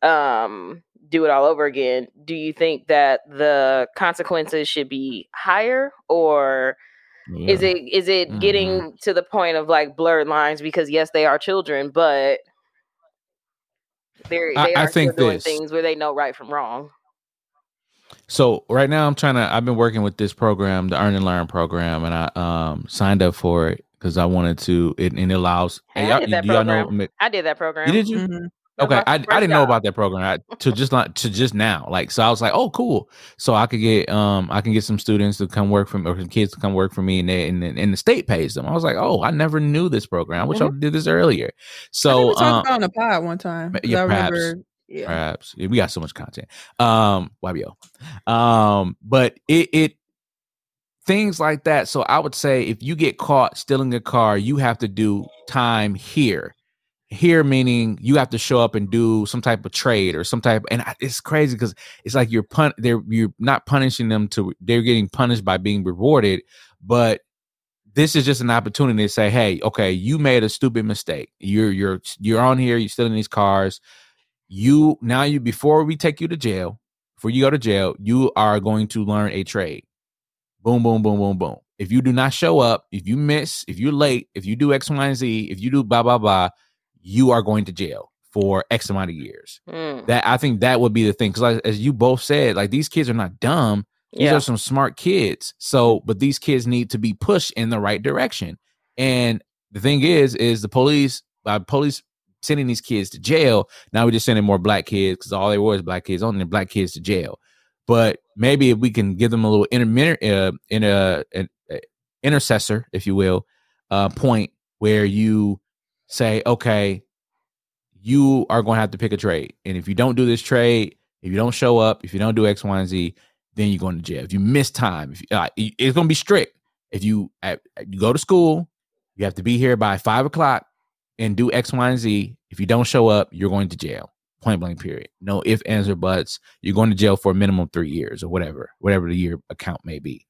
um do it all over again, do you think that the consequences should be higher or is it is it Mhm. getting to the point of like blurred lines because yes they are children but they're I- they I are still think doing this. things where they know right from wrong. So right now I'm trying to I've been working with this program, the Earn and Learn program, and I um signed up for it because I wanted to it and it allows Hey, I y'all, did that do y'all know program. Mi- I did that program. you did you? Mhm. Okay, I, I didn't know about that program I, to just not to just now. Like, so I was like, oh, cool. So I could get um I can get some students to come work for me or some kids to come work for me, and they, and and the state pays them. I was like, oh, I never knew this program. I wish I did this earlier. So we talked um, on the pod one time. yeah, perhaps. Yeah. perhaps we got so much content. Um, YBO. Um, but it it things like that. So I would say if you get caught stealing a car, you have to do time here. Here meaning you have to show up and do some type of trade or some type. And it's crazy because it's like you're pun. They're you're not punishing them to. They're getting punished by being rewarded, but this is just an opportunity to say, hey, okay, you made a stupid mistake. You're you're you're on here. You're stealing these cars. You now you before we take you to jail, before you go to jail, you are going to learn a trade. Boom, boom, boom, boom, boom. If you do not show up, if you miss, if you're late, if you do X, Y, and Z, if you do blah blah blah, you are going to jail for X amount of years. Mm. That I think that would be the thing because, like, as you both said, like these kids are not dumb. These Yeah. are some smart kids. So, but these kids need to be pushed in the right direction. And the thing is, is the police by police sending these kids to jail. Now we're just sending more black kids because all they were is black kids, only black kids to jail. But maybe if we can give them a little intermin- uh, in a, an uh, intercessor, if you will, uh, point where you say, okay, you are going to have to pick a trade, and if you don't do this trade, if you don't show up, if you don't do X, Y, and Z, then you're going to jail. If you miss time, if you, uh, it's going to be strict. If you you go to school, you have to be here by five o'clock and do X, Y, and Z. If you don't show up, you're going to jail. Point blank. Period. No if, ands, or buts. You're going to jail for a minimum three years or whatever, whatever the year account may be.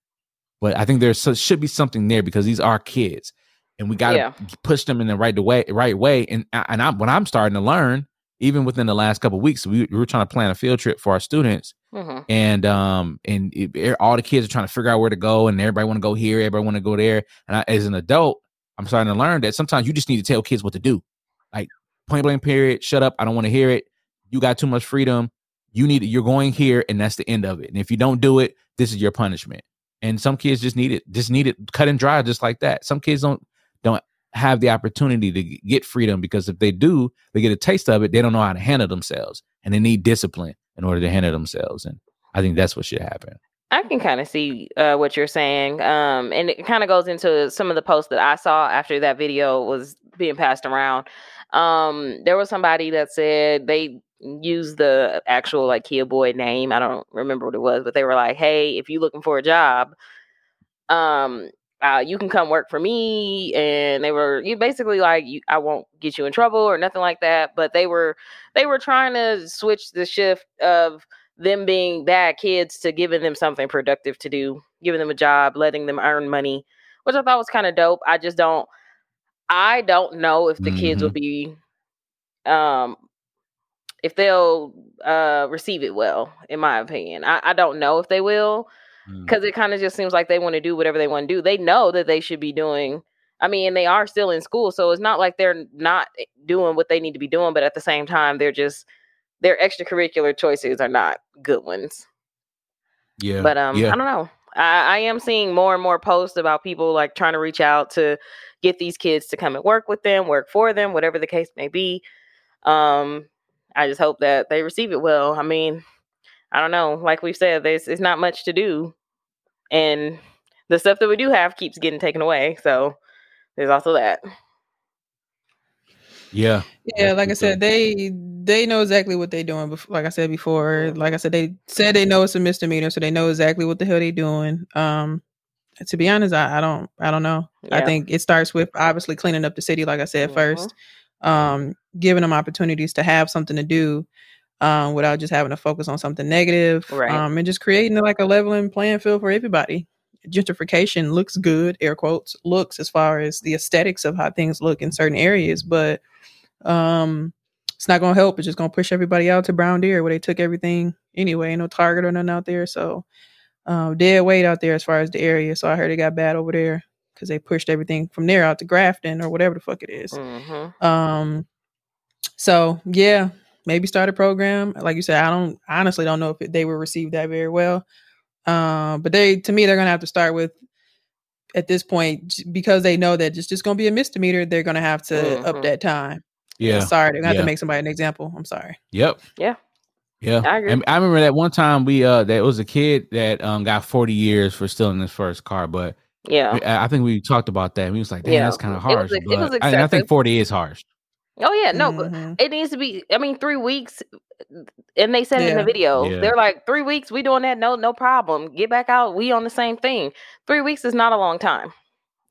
But I think there should be something there because these are kids, and we got to Yeah. push them in the right way, right way. And and I'm what I'm starting to learn, even within the last couple of weeks, we, we were trying to plan a field trip for our students, hmm and um and it, all the kids are trying to figure out where to go, and everybody want to go here, everybody want to go there. And I, as an adult, I'm starting to learn that sometimes you just need to tell kids what to do, like point blank. Period. Shut up. I don't want to hear it. You got too much freedom. You need you're going here, and that's the end of it. And if you don't do it, this is your punishment. And some kids just need it, just need it cut and dry, just like that. Some kids don't have the opportunity to get freedom because if they do, they get a taste of it. They don't know how to handle themselves, and they need discipline in order to handle themselves. And I think that's what should happen. I can kind of see uh, what you're saying. Um, and it kind of goes into some of the posts that I saw after that video was being passed around. Um, there was somebody that said they used the actual like Kia Boy name. I don't remember what it was, but they were like, "Hey, if you're looking for a job, um, uh, you can come work for me." And they were you basically like, you, "I won't get you in trouble or nothing like that." But they were they were trying to switch the shift of them being bad kids to giving them something productive to do, giving them a job, letting them earn money, which I thought was kind of dope. I just don't I don't know if the kids will be um if they'll uh receive it well, in my opinion. I, I don't know if they will Mm. because it kind of just seems like they want to do whatever they want to do. They know that they should be doing I mean, and they are still in school, so it's not like they're not eh, doing what they need to be doing, but at the same time, they're just their extracurricular choices are not good ones. Yeah, But um, yeah, I don't know. I, I am seeing more and more posts about people like trying to reach out to get these kids to come and work with them, work for them, whatever the case may be. Um, I just hope that they receive it well. I mean, I don't know. Like we've said, there's it's not much to do, and the stuff that we do have keeps getting taken away. So there's also that. yeah, Yeah, like I said, they they know exactly what they're doing. Before, like I said before, like I said, they said they know it's a misdemeanor, so they know exactly what the hell they're doing. Um, to be honest, I, I don't I don't know. I think it starts with obviously cleaning up the city, like I said Mhm. first, um, giving them opportunities to have something to do, um, without just having to focus on something negative, Right. um, and just creating like a leveling playing field for everybody. Gentrification looks good, air quotes, looks as far as the aesthetics of how things look in certain areas, but um, it's not gonna help. It's just gonna push everybody out to Brown Deer where they took everything anyway. Ain't no Target or nothing out there, so um, dead weight out there as far as the area. So I heard it got bad over there because they pushed everything from there out to Grafton or whatever the fuck it is. Mhm. Um, so yeah, maybe start a program. Like you said, I don't I honestly don't know if it, they will receive that very well. Um, but they to me they're gonna have to start with at this point because they know that it's just gonna be a misdemeanor. They're gonna have to up Mhm. that time. yeah. Sorry, they're gonna have to make somebody an example. I'm sorry. Yep. Yeah. Yeah. I agree. And I remember that one time we uh that was a kid that um got 40 years for stealing his first car, but Yeah. I I think we talked about that. And we was like, damn, Yeah. that's kind of It was harsh. ex- it was but I, I think 40 is harsh. Oh yeah, no, but Mhm. it needs to be. I mean, three weeks, and they said it in the video. Yeah. They're like, three weeks, we doing that? No, no problem. Get back out. We on the same thing. Three weeks is not a long time.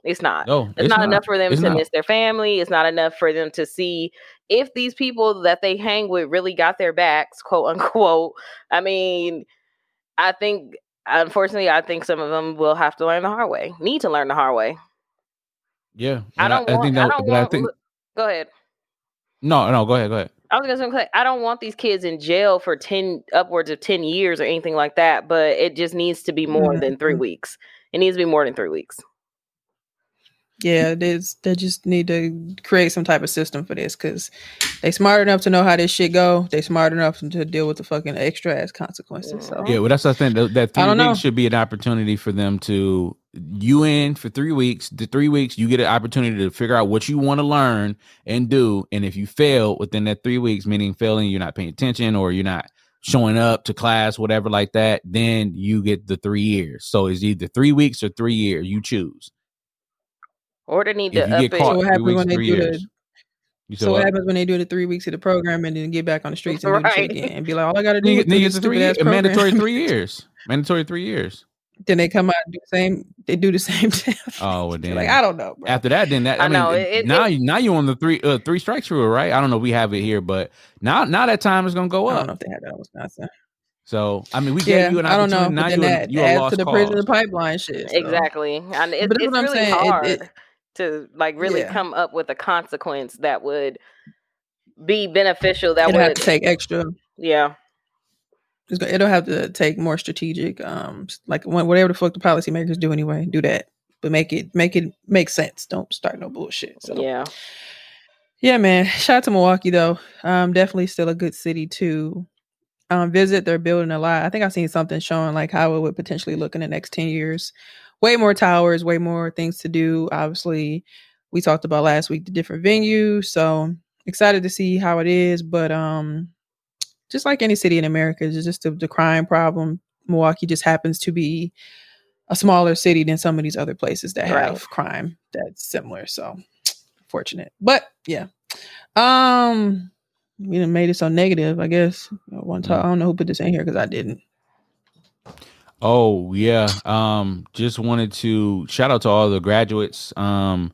It's not. No, It's, not, enough for them It's to not. miss their family. It's not enough for them to see if these people that they hang with really got their backs, quote unquote. I mean, I think, unfortunately, I think some of them will have to learn the hard way. Need to learn the hard way. Yeah. I don't want. think I don't but I think go ahead. No, no, go ahead, go ahead. I was gonna say I don't want these kids in jail for ten upwards of ten years or anything like that, but it just needs to be more mm-hmm. than three weeks. It needs to be more than three weeks. Yeah, they they just need to create some type of system for this because they smart enough to know how this shit go. They smart enough to deal with the fucking extra ass consequences. So Yeah, well, that's what I think. That, that three weeks should be an opportunity for them to you in for three weeks. The three weeks, you get an opportunity to figure out what you want to learn and do. And if you fail within that three weeks, meaning failing, you're not paying attention or you're not showing up to class, whatever like that, then you get the three years. So it's either three weeks or three years. You choose. Or they need If to you up get it. caught, So what happens when they three do the- years. You So what what? happens when they do the three weeks of the program and then get back on the streets and do the shit Right. again and be like, all I got to do Nigga, is do this three, stupid ass mandatory three [laughs] years. Mandatory three years. then they come out and do the same. They do the same [laughs] thing. Oh, well, then like I don't know. Bro. after that, then that I, I mean, know, it- it- now it- you now you on the three uh, three strikes rule, right? I don't know. if We have it here, but now now that time is gonna go up. I don't know if they had that in Wisconsin. So I mean, we Yeah, gave you an I don't know. opportunity. But Now you that you a adds lost to the cause. prisoner pipeline shit. so. Exactly. And it, But that's it's what I'm really saying, it- hard it- to like really Yeah. come up with a consequence that would be beneficial. That It'll have would, to take extra. yeah, It's It'll have to take more strategic, um, like whatever the fuck the policymakers do anyway. Do that, but make it make it make sense. Don't start no bullshit. So yeah. Yeah, man. Shout out to Milwaukee though. Um, definitely still a good city to um visit. They're building a lot. I think I've seen something showing like how it would potentially look in the next 10 years. Way more towers, way more things to do. Obviously, we talked about last week the different venues. So excited to see how it is. But um just like any city in America, it's just the, the crime problem. Milwaukee just happens to be a smaller city than some of these other places that have Right. crime that's similar. So fortunate. But yeah. Um we done made it so negative, I guess. One time I don't know who put this in here because I didn't. Oh yeah. Um, just wanted to shout out to all the graduates. Um,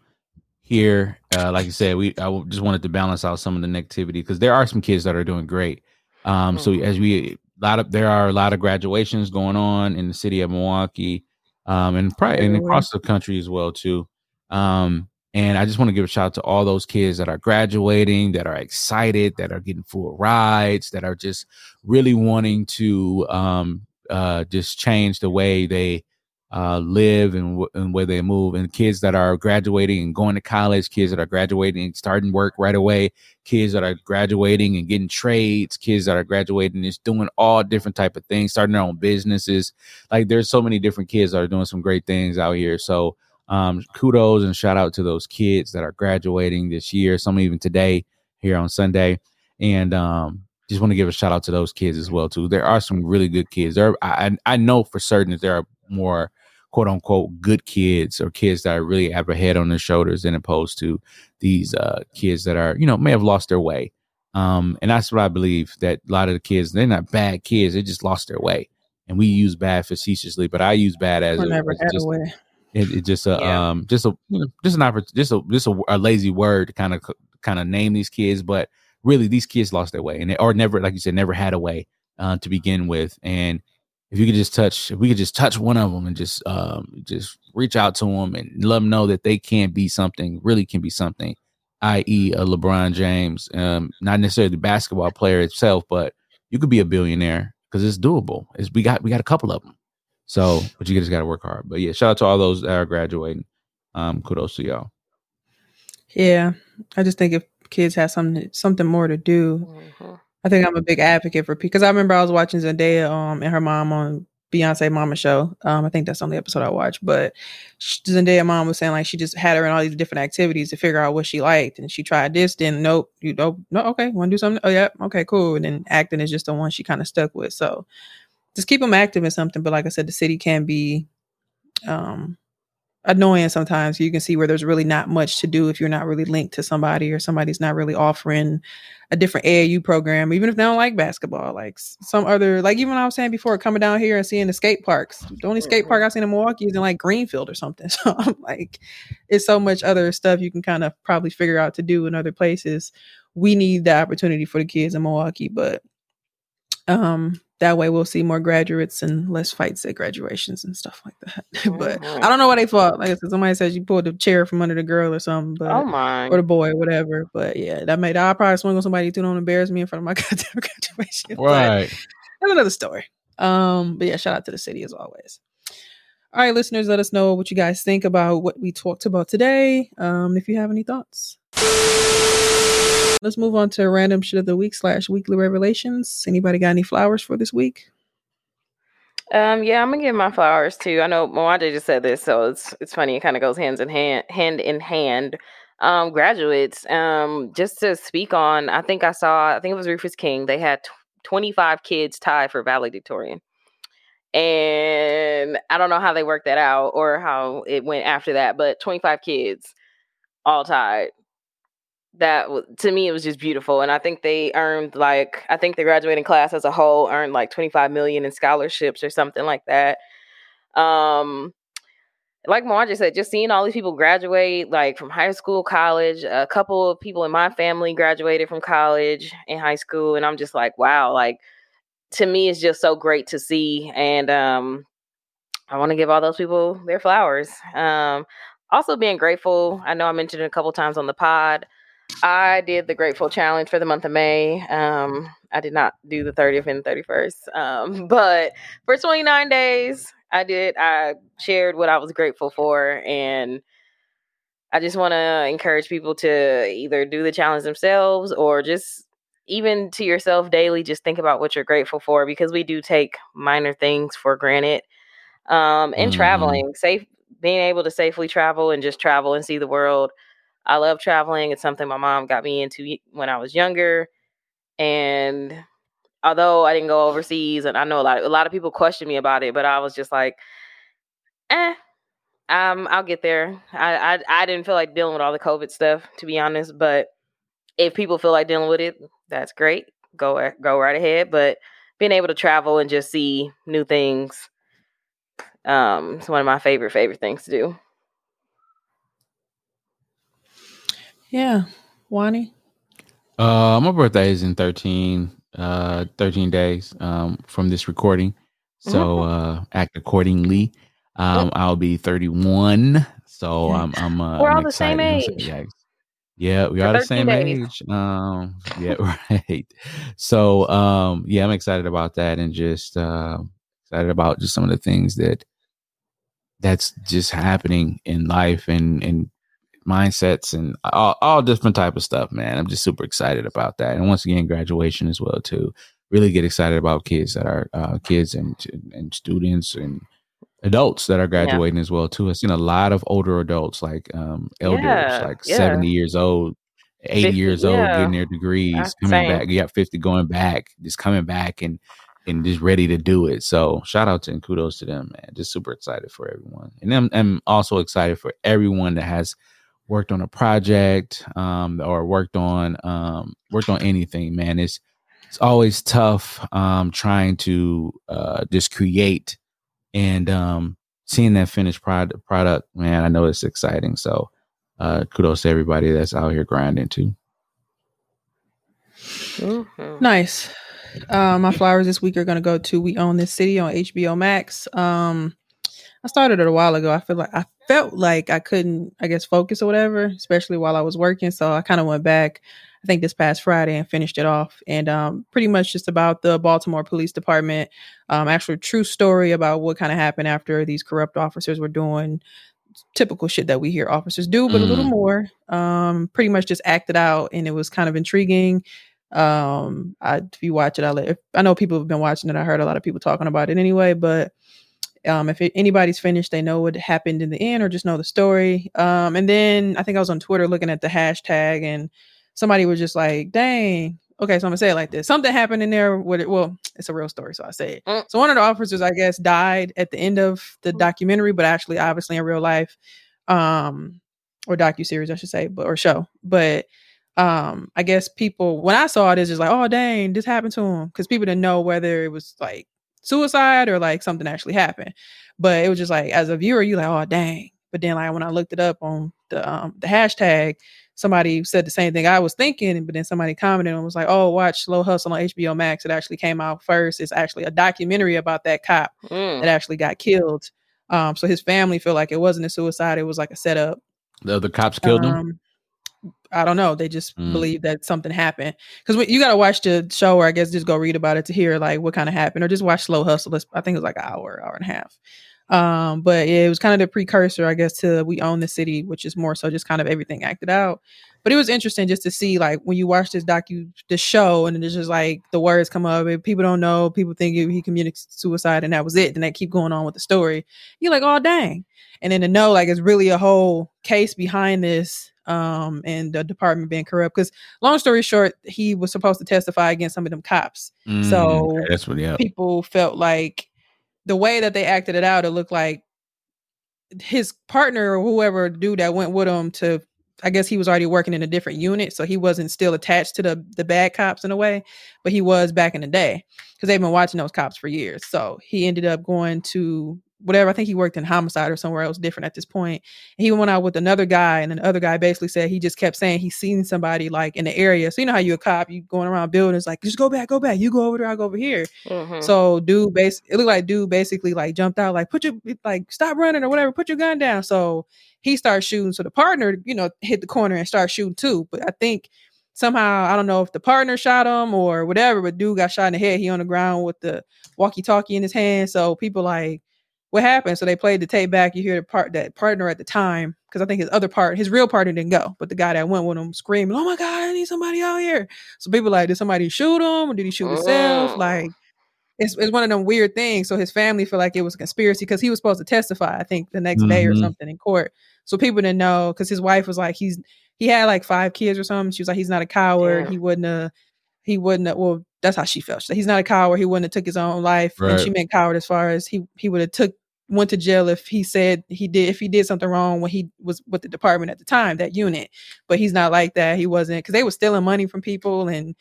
here, uh, like I said, we I just wanted to balance out some of the negativity because there are some kids that are doing great. Um, so Mhm. as we a lot of there are a lot of graduations going on in the city of Milwaukee, um, and probably and across the country as well too. Um, and I just want to give a shout out to all those kids that are graduating, that are excited, that are getting full rides, that are just really wanting to um, uh, just change the way they uh, live and, w- and where they move. And kids that are graduating and going to college, kids that are graduating and starting work right away, kids that are graduating and getting trades, kids that are graduating and just doing all different type of things, starting their own businesses. Like there's so many different kids that are doing some great things out here. So um, kudos and shout out to those kids that are graduating this year. Some even today here on Sunday, and um, just want to give a shout out to those kids as well too. There are some really good kids. There, I I I know for certain that there are more quote unquote good kids or kids that are really have a head on their shoulders than opposed to these uh, kids that are you know may have lost their way. Um, and that's what I believe that a lot of the kids they're not bad kids. They just lost their way. And we use bad facetiously, but I use bad as Or a- as just a way. it, it just a Yeah. um just a you know, just an oppor- just a just a, a lazy word to kind of kind of name these kids, but really these kids lost their way and they or never like you said never had a way uh, to begin with. And if you could just touch, if we could just touch one of them and just um just reach out to them and let them know that they can be something, really can be something, i.e. a LeBron James, um not necessarily the basketball player itself, but you could be a billionaire because it's doable. It's we got we got a couple of them. So, but you just got to work hard. But yeah, shout out to all those that are graduating. Um, kudos to y'all. Yeah. I just think if kids have something something more to do, Mhm. I think I'm a big advocate for because I remember I was watching Zendaya um and her mom on Beyonce Mama Show. Um, I think that's the only episode I watched. But sh- Zendaya mom was saying like she just had her in all these different activities to figure out what she liked, and she tried this. Then nope, you don't. No, okay, want to do something? Oh yeah, okay, cool. And then acting is just the one she kind of stuck with. So just keep them active in something. But like I said, the city can be um annoying sometimes. You can see where there's really not much to do if you're not really linked to somebody or somebody's not really offering a different AAU program, even if they don't like basketball. Like some other, like even I was saying before, coming down here and seeing the skate parks. The only skate park I've seen in Milwaukee is in like Greenfield or something. [laughs] So I'm like, it's so much other stuff you can kind of probably figure out to do in other places. We need the opportunity for the kids in Milwaukee, but um that way we'll see more graduates and less fights at graduations and stuff like that. [laughs] but Mhm. I don't know why they fought. Like I said, somebody says you pulled the chair from under the girl or something, but Oh my. or the boy, whatever. But yeah, that made I'll probably swing on somebody too. Don't embarrass me in front of my [laughs] goddamn graduation. But Right. that's another story. Um, but yeah, shout out to the city as always. All right, listeners, let us know what you guys think about what we talked about today. Um, if you have any thoughts. Let's move on to random shit of the week slash weekly revelations. Anybody got any flowers for this week? Um, yeah, I'm gonna give my flowers too. I know Mwanje just said this, so it's it's funny. It kind of goes hands in hand, hand in hand. Um, graduates. Um, just to speak on, I think I saw. I think it was Rufus King. They had tw 25 kids tied for valedictorian, and I don't know how they worked that out or how it went after that, but 25 kids all tied that to me it was just beautiful and i think they earned like i think the graduating class as a whole earned like 25 million in scholarships or something like that um like Mwanje said, just seeing all these people graduate, like from high school, college. A couple of people in my family graduated from college and high school, and I'm just like, wow, like to me, it's just so great to see. And um, I want to give all those people their flowers. Um, also, being grateful. I know I mentioned it a couple times on the pod. I did the Grateful Challenge for the month of May. Um, I did not do the 30th and 31st, um, [laughs] but for 29 days, I did. I shared what I was grateful for, and I just want to encourage people to either do the challenge themselves or just even to yourself daily, just think about what you're grateful for because we do take minor things for granted. Um, and Mhm. traveling, safe, being able to safely travel and just travel and see the world. I love traveling. It's something my mom got me into when I was younger. And although I didn't go overseas, and I know a lot, a lot of people question me about it, but I was just like, eh, um, I'll get there. I, I I didn't feel like dealing with all the COVID stuff, to be honest. But if people feel like dealing with it, that's great. Go go right ahead. But being able to travel and just see new things, um, it's one of my favorite favorite things to do. Yeah, Wani. Uh, my birthday is in 13, uh, 13 days um, from this recording. So uh, act accordingly. Um, I'll be 31. So I'm, I'm, uh, We're I'm all the same excited. age. Yeah, yeah, we For are the same days. age. Um, yeah, [laughs] right. So um, yeah, I'm excited about that and just uh, excited about just some of the things that that's just happening in life and and mindsets and all, all different type of stuff man i'm just super excited about that and once again graduation as well too really get excited about kids that are uh, kids and and students and adults that are graduating as well too i've seen a lot of older adults like um elders Yeah, like yeah. 70 years old 80 50, years old yeah. getting their degrees That's coming insane. back you got 50 going back just coming back and and just ready to do it. So shout out to and kudos to them, man. Just super excited for everyone. And I'm, I'm also excited for everyone that has worked on a project um, or worked on um, worked on anything, man. It's it's always tough um, trying to uh, just create and um, seeing that finished product product, man. I know it's exciting. So uh, kudos to everybody that's out here grinding too. Mhm. Nice. Uh, my flowers this week are going to go to We Own This City on HBO Max. Um, I started it a while ago. I feel like I felt like I couldn't, I guess, focus or whatever, especially while I was working. So I kind of went back, I think this past Friday and finished it off. And um, pretty much just about the Baltimore Police Department, um, actual true story about what kind of happened after these corrupt officers were doing typical shit that we hear officers do, but a little Mm. more. Um, pretty much just acted out, and it was kind of intriguing. Um, I, if you watch it, I let, if, I know people have been watching it. I heard a lot of people talking about it anyway, but um, if it, anybody's finished, they know what happened in the end or just know the story. Um, and then I think I was on Twitter looking at the hashtag, and somebody was just like, "Dang." Okay, so I'm gonna say it like this: something happened in there. With it, well, it's a real story, so I say it. Mm. So one of the officers, I guess, died at the end of the documentary, but actually, obviously, in real life, um, or docu series, I should say, but or show. But um, I guess people when I saw it, it's just like, oh dang, this happened to him, because people didn't know whether it was like suicide or like something actually happened. But it was just like, as a viewer, you like, oh dang. But then like when I looked it up on the um the hashtag, somebody said the same thing I was thinking, but then somebody commented and was like, "Oh, watch Slow Hustle on HBO Max. It actually came out first. It's actually a documentary about that cop Mm. that actually got killed. Um, so his family feel like it wasn't a suicide; it was like a setup. The other cops killed him. I don't know. They just Mm. believe that something happened because you got to watch the show, or I guess just go read about it to hear like what kind of happened, or just watch Slow Hustle. It's, I think it was like an hour, hour and a half. Um, but yeah, it was kind of the precursor, I guess, to We Own the City, which is more so just kind of everything acted out. But it was interesting just to see like when you watch this docu the show and it's just like the words come up and people don't know, people think he he committed suicide and that was it. Then they keep going on with the story. You're like, oh dang. And then to know like it's really a whole case behind this um and the department being corrupt. Because long story short, he was supposed to testify against some of them cops. Mm, So that's what. Yeah. people felt like the way that they acted it out, it looked like his partner or whoever dude that went with him to I guess he was already working in a different unit, so he wasn't still attached to the the bad cops in a way, but he was back in the day because they've been watching those cops for years. So he ended up going to whatever. I think he worked in homicide or somewhere else different at this point. And he went out with another guy, and then the other guy basically said he just kept saying he's seen somebody like in the area. So you know how you a cop, you going around buildings like just go back, go back, you go over there, I go over here. Mhm. So dude, base it looked like dude basically like jumped out, like put your like stop running or whatever, put your gun down. So he starts shooting. So the partner, you know, hit the corner and start shooting too. But I think somehow I don't know if the partner shot him or whatever, but dude got shot in the head. He on the ground with the walkie-talkie in his hand. So people like, what happened? So they played the tape back. You hear the part that partner at the time, because I think his other part, his real partner didn't go, but the guy that went with him screaming, "Oh my god, I need somebody out here!" So people like, did somebody shoot him or did he shoot himself? Mm. Like it's, it's one of them weird things. So his family feel like it was a conspiracy because he was supposed to testify, I think, the next day or Mhm. something in court. So people didn't know because his wife was like, he's he had like five kids or something. She was like, he's not a coward. Damn. He wouldn't have. He wouldn't have. Well, that's how she felt. She said, he's not a coward. He wouldn't have took his own life. And she meant coward as far as he he would have took went to jail if he said he did if he did something wrong when he was with the department at the time that unit. But he's not like that. He wasn't because they were stealing money from people and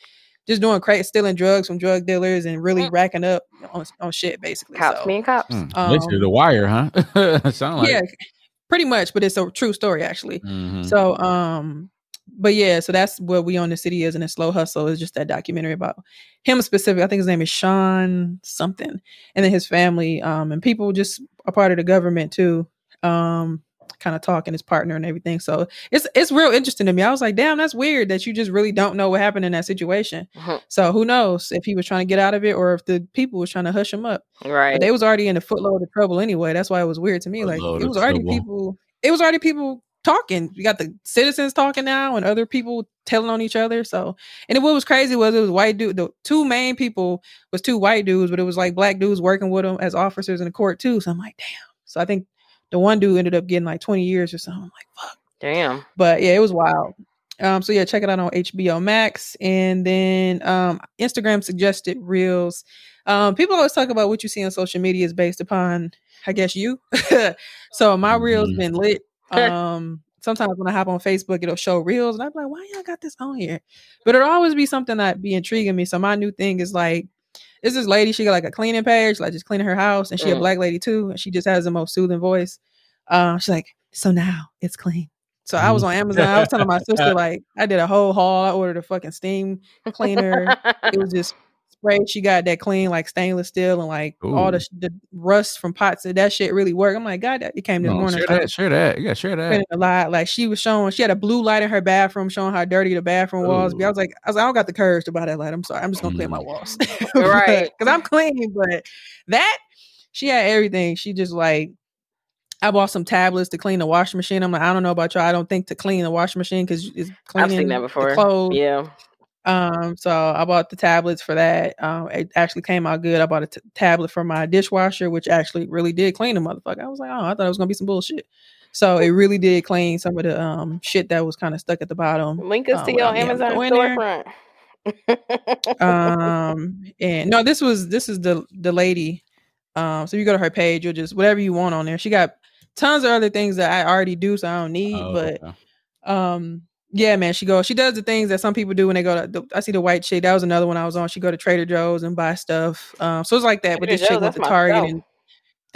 just doing crazy, stealing drugs from drug dealers and really Mm. racking up on, on shit basically. Cops so, being cops. Hmm. Um, Basically, the wire, huh? [laughs] Sound like. yeah, pretty much. But it's a true story actually. Mhm. So um but yeah, so that's what we own the city is and a slow hustle is just that documentary about him specific. I think his name is Sean something. And then his family, um, and people just a part of the government too. Um kind of talking his partner and everything. So it's it's real interesting to me. I was like, damn, that's weird that you just really don't know what happened in that situation. Mhm. So who knows if he was trying to get out of it or if the people was trying to hush him up. Right. But they was already in a footload of trouble anyway. That's why it was weird to me. Like it was already trouble. people. It was already people talking. You got the citizens talking now, and other people telling on each other. So, and then what was crazy was it was white dude. The two main people was two white dudes, but it was like black dudes working with them as officers in the court too. So I'm like, damn. So I think the one dude ended up getting like 20 years or something. I'm like, fuck. Damn. But yeah, it was wild. Um, so yeah, check it out on HBO Max. And then um Instagram suggested reels. Um, people always talk about what you see on social media is based upon, I guess you. [laughs] so my reels Mhm. been lit. [laughs] Um sometimes when I hop on Facebook, it'll show reels, and I'm like, why y'all got this on here? But it'll always be something that be intriguing me. So my new thing is like is this lady, she got like a cleaning page, like just cleaning her house, and she a Mm. black lady too, and she just has the most soothing voice. Um, she's like, so now it's clean. So I was on Amazon. I was telling my sister, [laughs] like, I did a whole haul. I ordered a fucking steam cleaner. it was just spray. She got that clean, like stainless steel, and like all the, the rust from pots. And that shit really worked. I'm like, God, that it came this No, morning. share so that. Share that. Yeah, share that. a lot. Like she was showing, she had a blue light in her bathroom, showing how dirty the bathroom was. But I was like, I was like, I don't got the courage to buy that light. I'm sorry. I'm just gonna clean my Mm. walls, [laughs] Right. Because I'm clean. But that she had everything. She just like. I bought some tablets to clean the washing machine. I'm like, I don't know about y'all. I don't think to clean the washing machine because it's I've cleaning seen that the before. clothes. Yeah. Um, so I bought the tablets for that. Um, it actually came out good. I bought a t- tablet for my dishwasher, which actually really did clean the motherfucker. I was like, oh, I thought it was gonna be some bullshit. So it really did clean some of the um shit that was kind of stuck at the bottom. Link us uh, to your Amazon go in there. storefront. Um, and no, this was this is the the lady. Um, so you go to her page, you'll just whatever you want on there. She got tons of other things that I already do, so I don't need. Oh, but okay. um yeah man she goes she does the things that some people do when they go to the, i see the white chick that was another one i was on she go to trader joe's and buy stuff um so it's like that but this chick Joe's, went to target and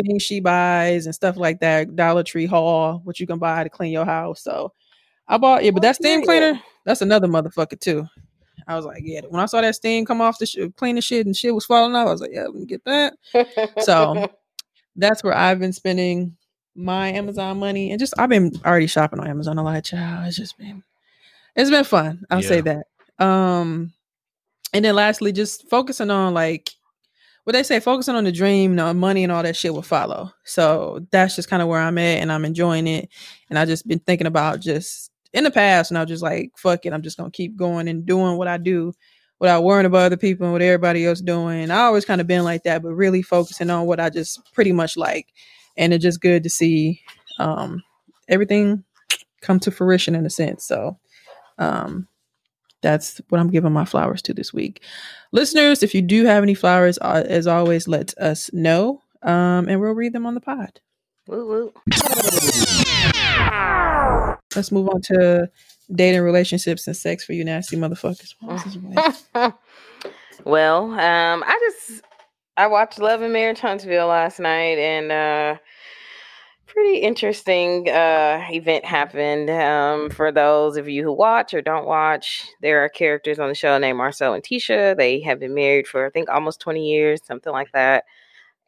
things she buys and stuff like that dollar tree haul what you can buy to clean your house so i bought yeah but that steam cleaner that's another motherfucker too. I was like yeah when i saw that steam come off the sh- clean the shit and shit was falling off i was like yeah let me get that. So, [laughs] that's where I've been spending my Amazon money and just I've been already shopping on Amazon a lot, child. It's just been it's been fun. I'll say that. Um and then lastly, just focusing on like what they say, focusing on the dream, no money and all that shit will follow. So that's just kind of where I'm at, and I'm enjoying it. And I just been thinking about just in the past, and I was just like, fuck it, I'm just gonna keep going and doing what I do without worrying about other people and what everybody else doing. I always kind of been like that, but really focusing on what I just pretty much like, and it's just good to see um, everything come to fruition in a sense. So um, that's what I'm giving my flowers to this week. Listeners, if you do have any flowers, uh, as always, let us know um, and we'll read them on the pod. Woo woo. Let's move on to dating, relationships, and sex for you nasty motherfuckers. What else is right? [laughs] well, um, I just I watched Love and Marriage Huntsville last night, and uh, pretty interesting uh, event happened. Um, for those of you who watch or don't watch, there are characters on the show named Marcel and Tisha. They have been married for I think almost twenty years, something like that.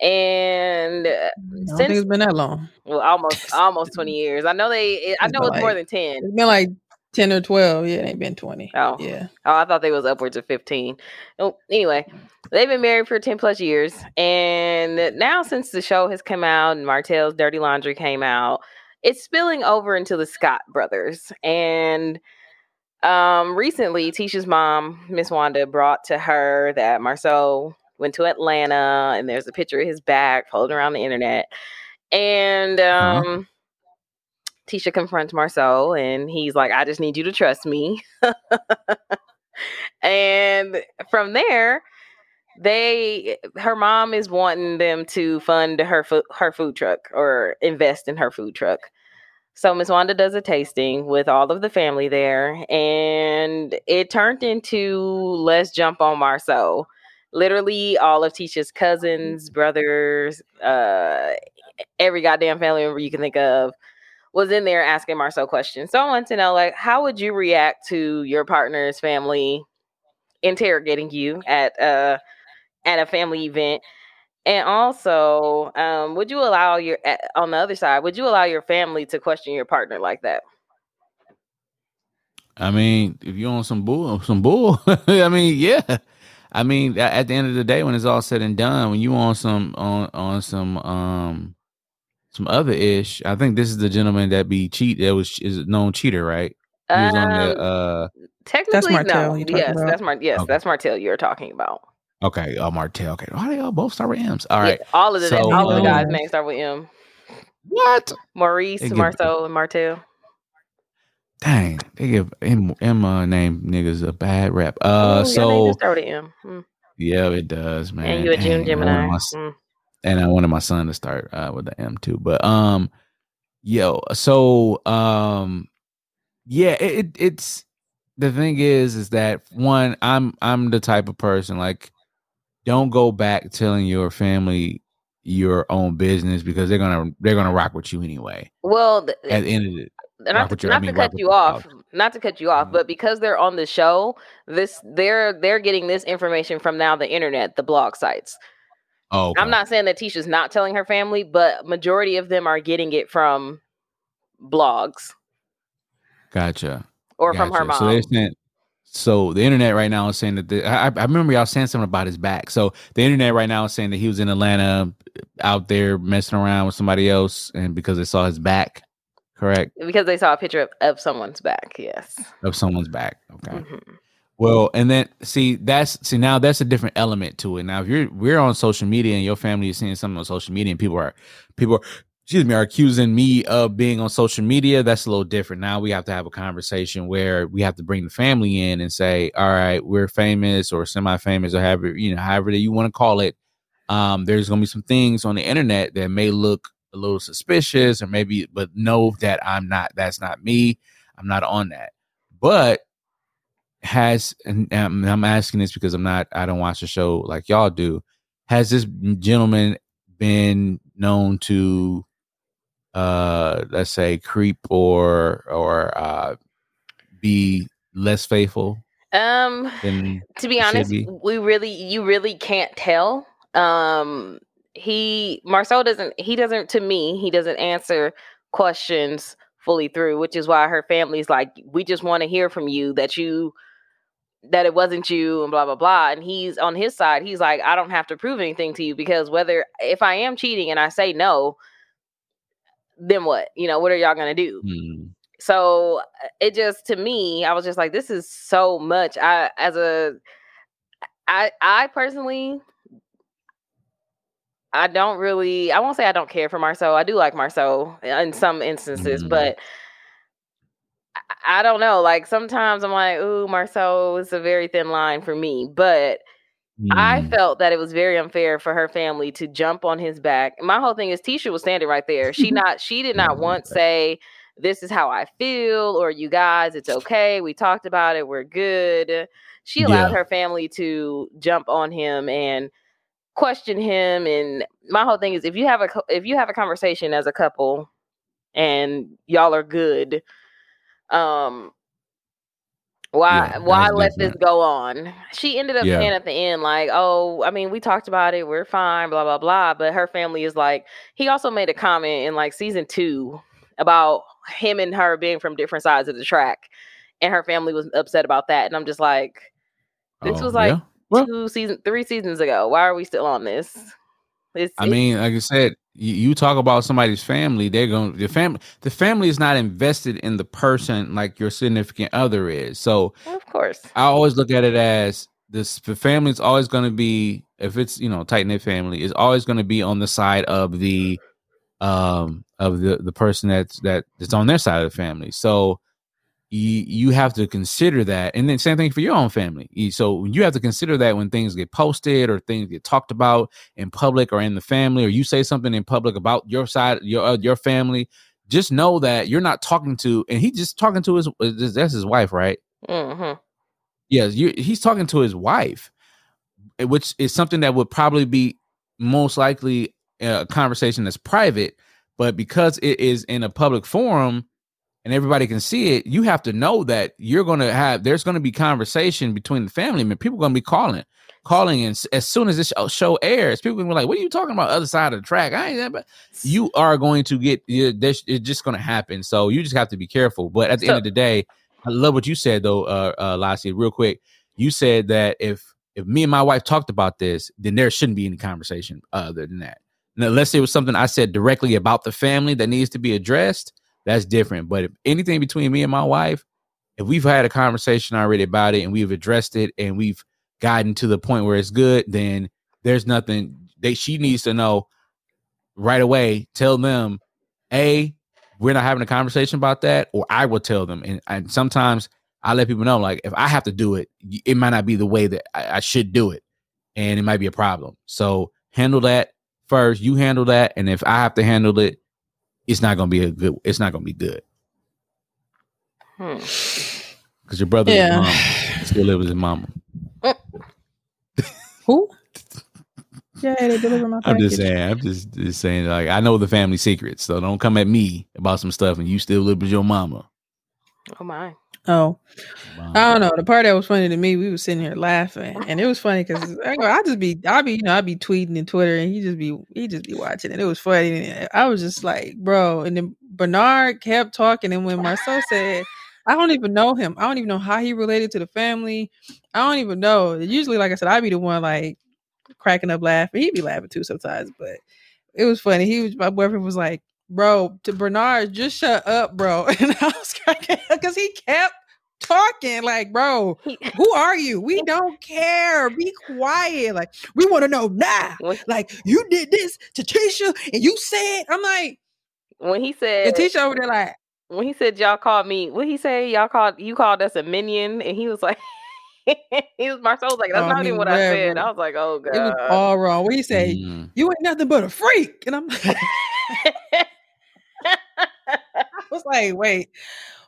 And uh, I since it's been that long. well, almost almost twenty [laughs] years. I know they. I know it's more like- than ten. It's been like 10 or 12. Yeah, it ain't been 20. Oh. Yeah. Oh, I thought they was upwards of 15. Oh, anyway, they've been married for 10 plus years. And now since the show has come out and Martell's Dirty Laundry came out, it's spilling over into the Scott brothers. And um recently Tisha's mom, Miss Wanda, brought to her that Marcel went to Atlanta and there's a picture of his back floating around the internet. And um Tisha confronts Marcel and he's like, I just need you to trust me. [laughs] and from there, they her mom is wanting them to fund her food her food truck or invest in her food truck. So Miss Wanda does a tasting with all of the family there, and it turned into let's jump on Marsau. Literally, all of Tisha's cousins, brothers, uh, every goddamn family member you can think of was in there asking Marcel questions. So I want to know, like, how would you react to your partner's family interrogating you at uh at a family event? And also, um, would you allow your on the other side, would you allow your family to question your partner like that? I mean, if you're on some bull, some bull. [laughs] I mean, yeah. I mean, at the end of the day, when it's all said and done, when you on some on on some um some other ish, I think this is the gentleman that be cheat that was is known cheater, right? He was on the Um, uh Technically, Martell no. you're Yes, about? that's Mar- yes, Okay. that's Martell you're talking about. okay, oh Martell. Okay, why they all both start with M's? All right, Yeah, all of the So, all of the guys' um, names start with M. what? Maurice, They give- Marsau, and Martell. Dang, they give M, M uh, name niggas a bad rap. Uh, Ooh, so does start with M. Mm. yeah, it does, man. And you a June Dang, I wanted Gemini. Mm. And I wanted my son to start uh, with the M too. But um, yo, so um, yeah, it, it it's the thing is is that one, I'm I'm the type of person like don't go back telling your family your own business because they're gonna they're gonna rock with you anyway. Well, th- At the end of it, not, to, your- I mean, to cut you off, not to cut you off, Mhm. but because they're on the show, this they're they're getting this information from now the internet, the blog sites. Oh, okay. I'm not saying that Tisha's not telling her family, but majority of them are getting it from blogs gotcha. or from her mom. So they're saying, so the internet right now is saying that the, I, I remember y'all saying something about his back. So the internet right now is saying that he was in Atlanta out there messing around with somebody else, and because they saw his back, correct, because they saw a picture of, of someone's back. Yes. of someone's back. Okay. Mhm. Well, and then see that's see now that's a different element to it. Now, if you're we're on social media and your family is seeing something on social media, and people are people are excuse me are accusing me of being on social media, that's a little different. Now we have to have a conversation where we have to bring the family in and say, all right, we're famous or semi-famous or however you know however that you want to call it. Um, there's gonna be some things on the internet that may look a little suspicious or maybe, but know that I'm not. That's not me. I'm not on that. But has and I'm asking this because I'm not I don't watch the show like y'all do. Has this gentleman been known to uh let's say creep or or uh be less faithful Um, to be honest, be. we really you really can't tell. Um he Marcel doesn't he doesn't to me, he doesn't answer questions fully through, which is why her family's like, we just want to hear from you that you that it wasn't you and blah blah blah. And he's on his side he's like i don't have to prove anything to you because whether if i am cheating and i say no then what? You know what are y'all gonna do? Mm. so it just to me i was just like this is so much. I as a i i personally i don't really i won't say i don't care for marsau i do like marsau in some instances Mhm. but I- i don't know like sometimes i'm like ooh marsau is a very thin line for me but I Mm. felt that it was very unfair for her family to jump on his back. My whole thing is Tisha was standing right there. She [laughs] not she did not once say this is how I feel or you guys it's okay. We talked about it. We're good. She allowed Yeah. her family to jump on him and question him and my whole thing is if you have a if you have a conversation as a couple and y'all are good um why Yeah, why let this go on she ended up Yeah. saying at the end like oh i mean we talked about it we're fine blah blah blah but her family is like he also made a comment in like season two about him and her being from different sides of the track and her family was upset about that and i'm just like this Oh, was like yeah. Well- two season three seasons ago why are we still on this it's, I mean, like I said, you, you talk about somebody's family, they're going the family the family is not invested in the person like your significant other is. So of course I always look at it as this the family is always going to be if it's you know tight knit family is always going to be on the side of the um of the the person that's that that's on their side of the family. So you you have to consider that, and then same thing for your own family. So you have to consider that when things get posted or things get talked about in public or in the family, or you say something in public about your side your uh, your family. Just know that you're not talking to, and he just talking to his that's his wife, right? mhm. Yes, you, he's talking to his wife, eh, which is something that would probably be most likely a conversation that's private, but because it is in a public forum and everybody can see it, you have to know that you're going to have there's going to be conversation between the family. I mean, people going to be calling, calling, and as soon as this show- show airs, people going to be like, "What are you talking about? Other side of the track?" I ain't that, but you are going to get it's just going to happen. So you just have to be careful. But at the end of the day, I love what you said though, uh, uh Lassie. Real quick, you said that if if me and my wife talked about this, then there shouldn't be any conversation other than that. Now, let's say it was something I said directly about the family that needs to be addressed. That's different. But if anything between me and my wife, if we've had a conversation already about it and we've addressed it and we've gotten to the point where it's good, then there's nothing that she needs to know right away. Tell them, a we're not having a conversation about that, or I will tell them. And, and sometimes I let people know, like if I have to do it, it might not be the way that I, I should do it, and it might be a problem. So handle that first. You handle that, and if I have to handle it, it's not gonna be a good. It's not gonna be good Hmm. because your brother Yeah. mom still live with his mama. [laughs] Who? Yeah, they deliver my I'm just saying. I'm just, just saying. Like I know the family secrets, so don't come at me about some stuff, and you still live with your mama. oh my Oh, Mom. I don't know. The part that was funny to me, we was sitting here laughing, and it was funny because I go, I just be, I be, you know, I be tweeting and Twitter, and he just be, he just be watching it. It was funny. And I was just like, bro. And then Bernard kept talking, and when Marcel said, I don't even know him. I don't even know how he related to the family. I don't even know. Usually, like I said, I'd be the one like cracking up laughing. He'd be laughing too sometimes, but it was funny. He was my boyfriend was like, bro, to Bernard, just shut up, bro. [laughs] And I was cracking because he kept talking like, bro, [laughs] who are you? We don't care. Be quiet. Like, we want to know now. when, Like, you did this to Tisha and you said, I'm like, when he said and Tisha over there like, when he said y'all called me, what he say? Y'all called you called us a minion, and he was like, [laughs] he was Marcel was like, that's Oh, not even what I said. whatever. I was like, oh god. it was all wrong. What he say? Mm. You ain't nothing but a freak. And I'm like, [laughs] I was like, wait,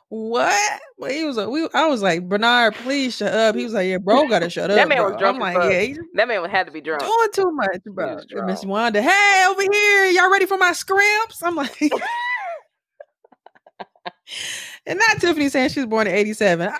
what? But he was like, we, I was like, Bernard, please shut up. He was like, yeah, bro, gotta [laughs] shut That up. That man was bro." drunk I'm like, yeah, that man had to be drunk. doing too much, bro. was Miss. Wanda, hey, over here, y'all ready for my scrimps? I'm like, [laughs] and not Tiffany saying she was born in '87. I, I,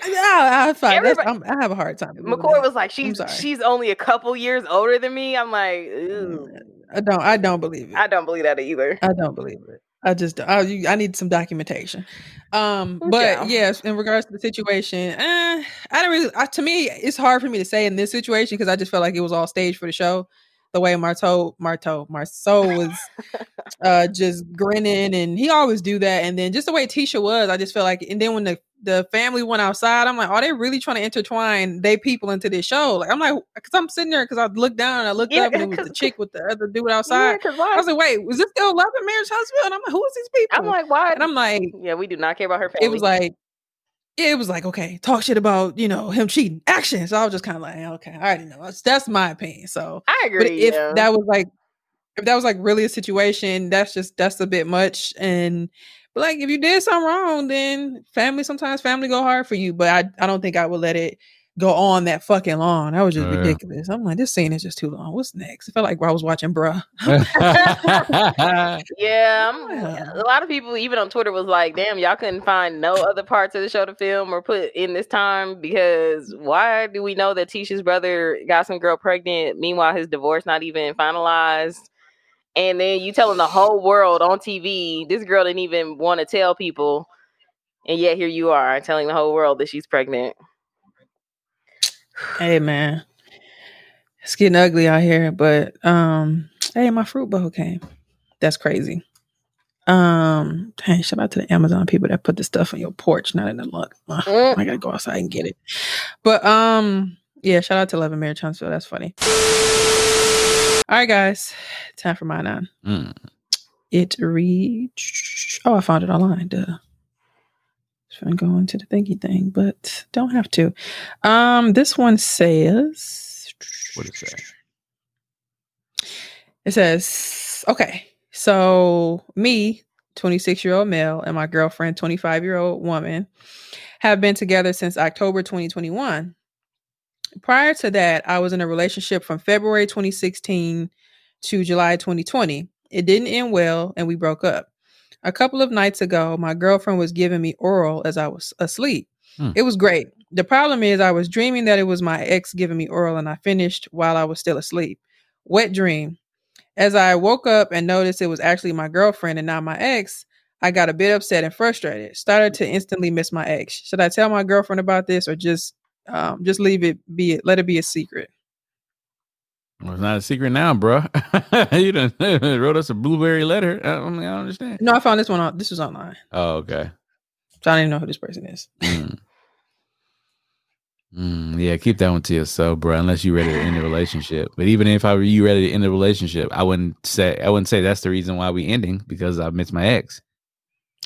I, fine. That's- Everybody- I'm- I have a hard time. McCoy was like, she's she's only a couple years older than me. I'm like, mm, Ew. I don't. I don't believe it. I don't believe that either. I don't believe it. I just I, you- I need some documentation. Um, but yes, in regards to the situation, eh, I don't really. I, to me, it's hard for me to say in this situation because I just felt like it was all staged for the show. The way Marteau, Marteau, Marsau was [laughs] uh just grinning, and he always do that. And then just the way Tisha was, I just felt like. And then when the the family went outside, I'm like, are they really trying to intertwine they people into this show? Like, I'm like, because I'm sitting there because I looked down and I looked Yeah, up and it was the chick with the other dude Yeah, outside. because I was like, wait, was this still Love and Marriage Huntsville? And I'm like, who is these people? I'm like, why? and I'm like, yeah, we do not care about her family. it was like, yeah, it was like, okay, talk shit about you know him cheating, action. So I was just kind of like, okay, I already know. That's, that's my opinion. So, I agree. but if yeah. that was like, if that was like really a situation, that's just that's a bit much. And but like, if you did something wrong, then family sometimes family go hard for you. But I I don't think I would let it go on that fucking long. That was just Oh, yeah. ridiculous. I'm like, this scene is just too long. What's next? I felt like I was watching Bruh. [laughs] Yeah, I'm- [laughs] Yeah. a lot of people, even on Twitter, was like, "Damn, y'all couldn't find no other parts of the show to film or put in this time because why do we know that Tisha's brother got some girl pregnant? Meanwhile, his divorce not even finalized, and then you telling the whole world on TV this girl didn't even want to tell people, and yet here you are telling the whole world that she's pregnant. Hey man, it's getting ugly out here. But um, hey, my fruit bowl came. That's crazy. Um, dang, shout out to the Amazon people that put the stuff on your porch, not in the luck. Mm. I gotta go outside and get it. But um, yeah, shout out to Love and Marriage Huntsville. That's funny. All right, guys, time for my nine. Mm. It reads. Oh, I found it online. Duh. Just gonna go into the thingy thing, but don't have to. Um, this one says. What did it say? It says, okay, so me, 26 year old male, and my girlfriend, 25 year old woman, have been together since October 2021. Prior to that, I was in a relationship from February 2016 to July 2020. It didn't end well, and we broke up. A couple of nights ago, my girlfriend was giving me oral as I was asleep. Hmm. It was great. The problem is, I was dreaming that it was my ex giving me oral, and I finished while I was still asleep. Wet dream. As I woke up and noticed it was actually my girlfriend and not my ex, I got a bit upset and frustrated. Started to instantly miss my ex. Should I tell my girlfriend about this or just um, just leave it be it let it be a secret? Well, it's not a secret now, bro. [laughs] you done [laughs] wrote us a blueberry letter. I don't, I don't understand. No, I found this one on this was online. Oh, okay. So I don't even know who this person is. Mm. Mm, yeah, keep that one to yourself, bro. Unless you're ready to end the relationship. But even if I were you ready to end the relationship, I wouldn't say I wouldn't say that's the reason why we ending because I miss my ex.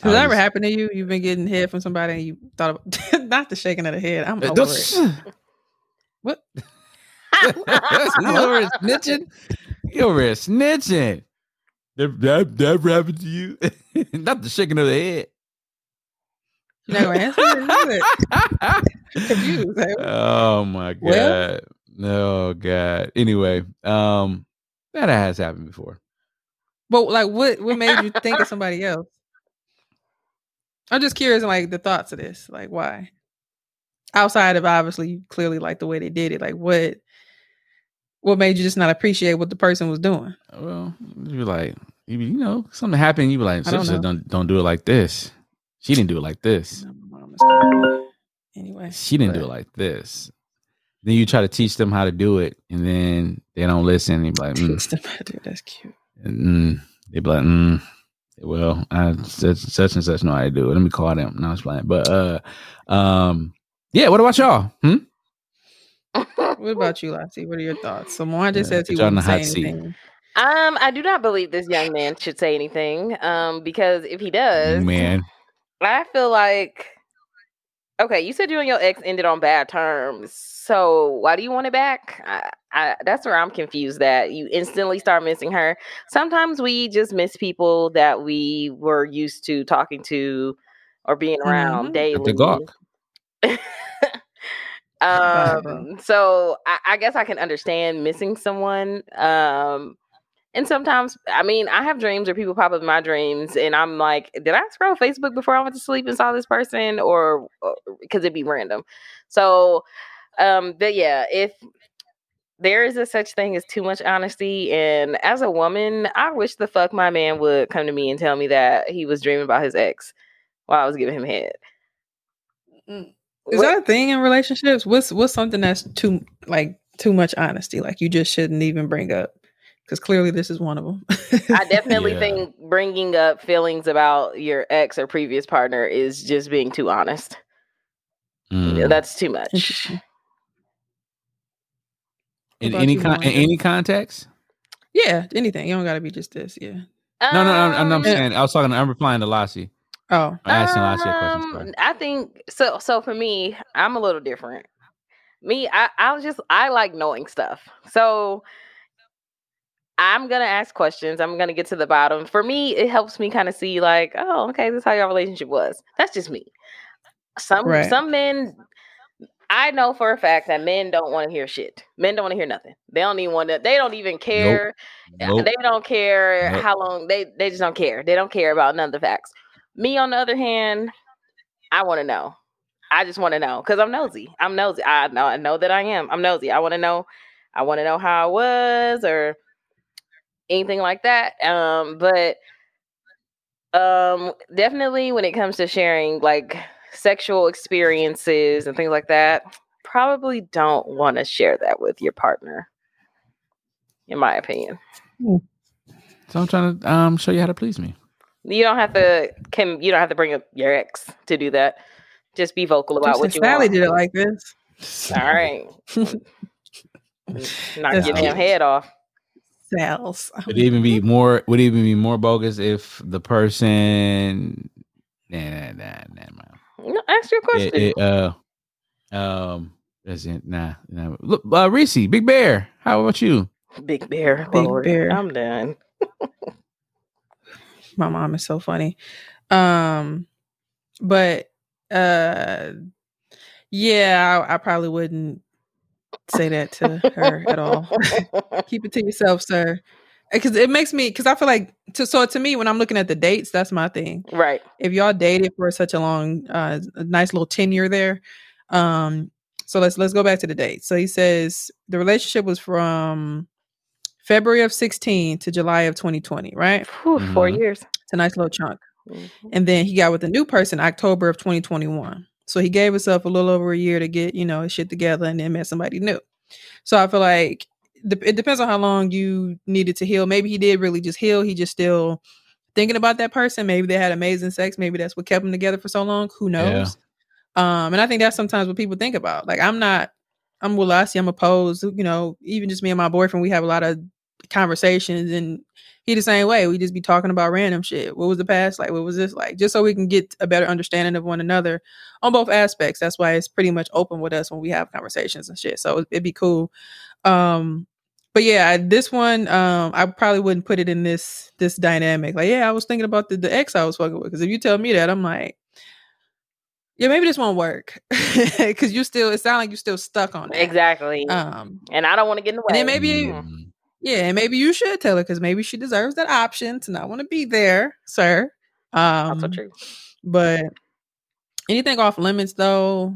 Has that ever happened to you? You've been getting head from somebody and you thought of [laughs] not the shaking of the head. I'm Uh, over don't- it. [laughs] What? [laughs] you over here snitching? You over here snitching? That that, that ever happened to you? Not the shaking of the head. You're not gonna answer it? Confused. Like, oh my god. Well- oh god. Anyway, um, that has happened before. But like, what what made you think of somebody else? I'm just curious, like the thoughts of this, like why? Outside of obviously, clearly like the way they did it. Like, what what made you just not appreciate what the person was doing? Well, you're like, you, you know, something happened. You be like, don't don't don't do it like this. She didn't do it like this. My mom is calling me. Anyway, She didn't do it like this. Then you try to teach them how to do it, and then they don't listen. And be like, mm, Teach them how to do. That's cute. mm. they be like, mm, well, I such, such and such know how to do it. Let me call them. No, I was playing, but uh, um, yeah. What about y'all? Hmm? What about you, Lassie? What are your thoughts? So Moan just Yeah, says he put y'all in wouldn't the say hot seat. Um, I do not believe this young man should say anything. Um, because if he does, Man, I feel like okay, you said you and your ex ended on bad terms. So why do you want it back? I, I, that's where I'm confused. That you instantly start missing her. Sometimes we just miss people that we were used to talking to or being around Mhm. daily. the Gawk. [laughs] Um, so I, I guess I can understand missing someone. Um, and sometimes, I mean, I have dreams or people pop up in my dreams, and I'm like, did I scroll Facebook before I went to sleep and saw this person, or because it'd be random? So, um, but yeah, if there is a such thing as too much honesty. And as a woman, I wish the fuck my man would come to me and tell me that he was dreaming about his ex while I was giving him head. Mm. Is that a thing in relationships? What's what's something that's too like too much honesty? Like you just shouldn't even bring up because clearly this is one of them. I [laughs] definitely Yeah. think bringing up feelings about your ex or previous partner is just being too honest. Mm. That's too much. Interesting. in any you, con- in any context. yeah, anything. You don't got to be just this. Yeah. No, no, no. I'm, I'm Um, saying I was talking. I'm replying to Lassie. Oh, I'm asking Lassie a question. Um, sorry. I think so. So for me, I'm a little different. Me, I, I was just I like knowing stuff. So I'm gonna ask questions. I'm gonna get to the bottom. For me, it helps me kind of see like, oh, okay, this is how your relationship was. That's just me. Some Right. some men. I know for a fact that men don't want to hear shit. Men don't want to hear nothing. They don't even want to. They don't even care. Nope. They don't care Nope. how long they they just don't care. They don't care about none of the facts. Me on the other hand, I want to know. I just want to know because I'm nosy. I'm nosy. I know I know that I am. I'm nosy. I want to know. I want to know how I was or anything like that. Um, but um, definitely when it comes to sharing like sexual experiences and things like that, probably don't want to share that with your partner. In my opinion. So I'm trying to um show you how to please me. You don't have to can you don't have to bring up your ex to do that. Just be vocal about what you Sally want. did it like this. All right. [laughs] Knock That's your damn head off. Sal's. Would it even be more? Would it even be more bogus if the person? Nah, nah, nah, nah, man. No, ask your question. It, it, uh, um, that's it. Nah, nah. Look, uh, Reese, Big Bear. How about you? Big bear. Big Lord, bear. I'm done. My mom is so funny. Um, but uh, yeah, I, I probably wouldn't say that to her at all. [laughs] [laughs] Keep it to yourself, sir. Because it makes me, because I feel like, to, so to me, when I'm looking at the dates, that's my thing. right. if y'all dated for such a long uh a nice little tenure there um so let's let's go back to the date so he says the relationship was from february of 16 to july of 2020 right Whew, Four Mhm. years. it's a nice little chunk Mhm. and then he got with a new person october of 2021 so he gave himself a little over a year to get you know shit together and then met somebody new so i feel like dep- it depends on how long you needed to heal. Maybe he did really just heal. He just still thinking about that person. Maybe they had amazing sex. Maybe that's what kept them together for so long. Who knows? Um and i think that's sometimes what people think about. Like i'm not i'm Wilasi, i'm opposed. You know even just me and my boyfriend we have a lot of conversations and he the same way. We just be talking about random shit. What was the past like? What was this like? Just so we can get a better understanding of one another on both aspects. That's why it's pretty much open with us when we have conversations and shit. So it'd be cool. Um but yeah this one um i probably wouldn't put it in this this dynamic like yeah i was thinking about the, the ex i was fucking with because if you tell me that i'm like yeah maybe this won't work [laughs] because you still it sounds like you're still stuck on that Exactly. um and I don't want to get in the way. and then maybe Mm. yeah, and maybe you should tell her because maybe she deserves that option to not want to be there, sir. Um, also true. But anything off limits, though,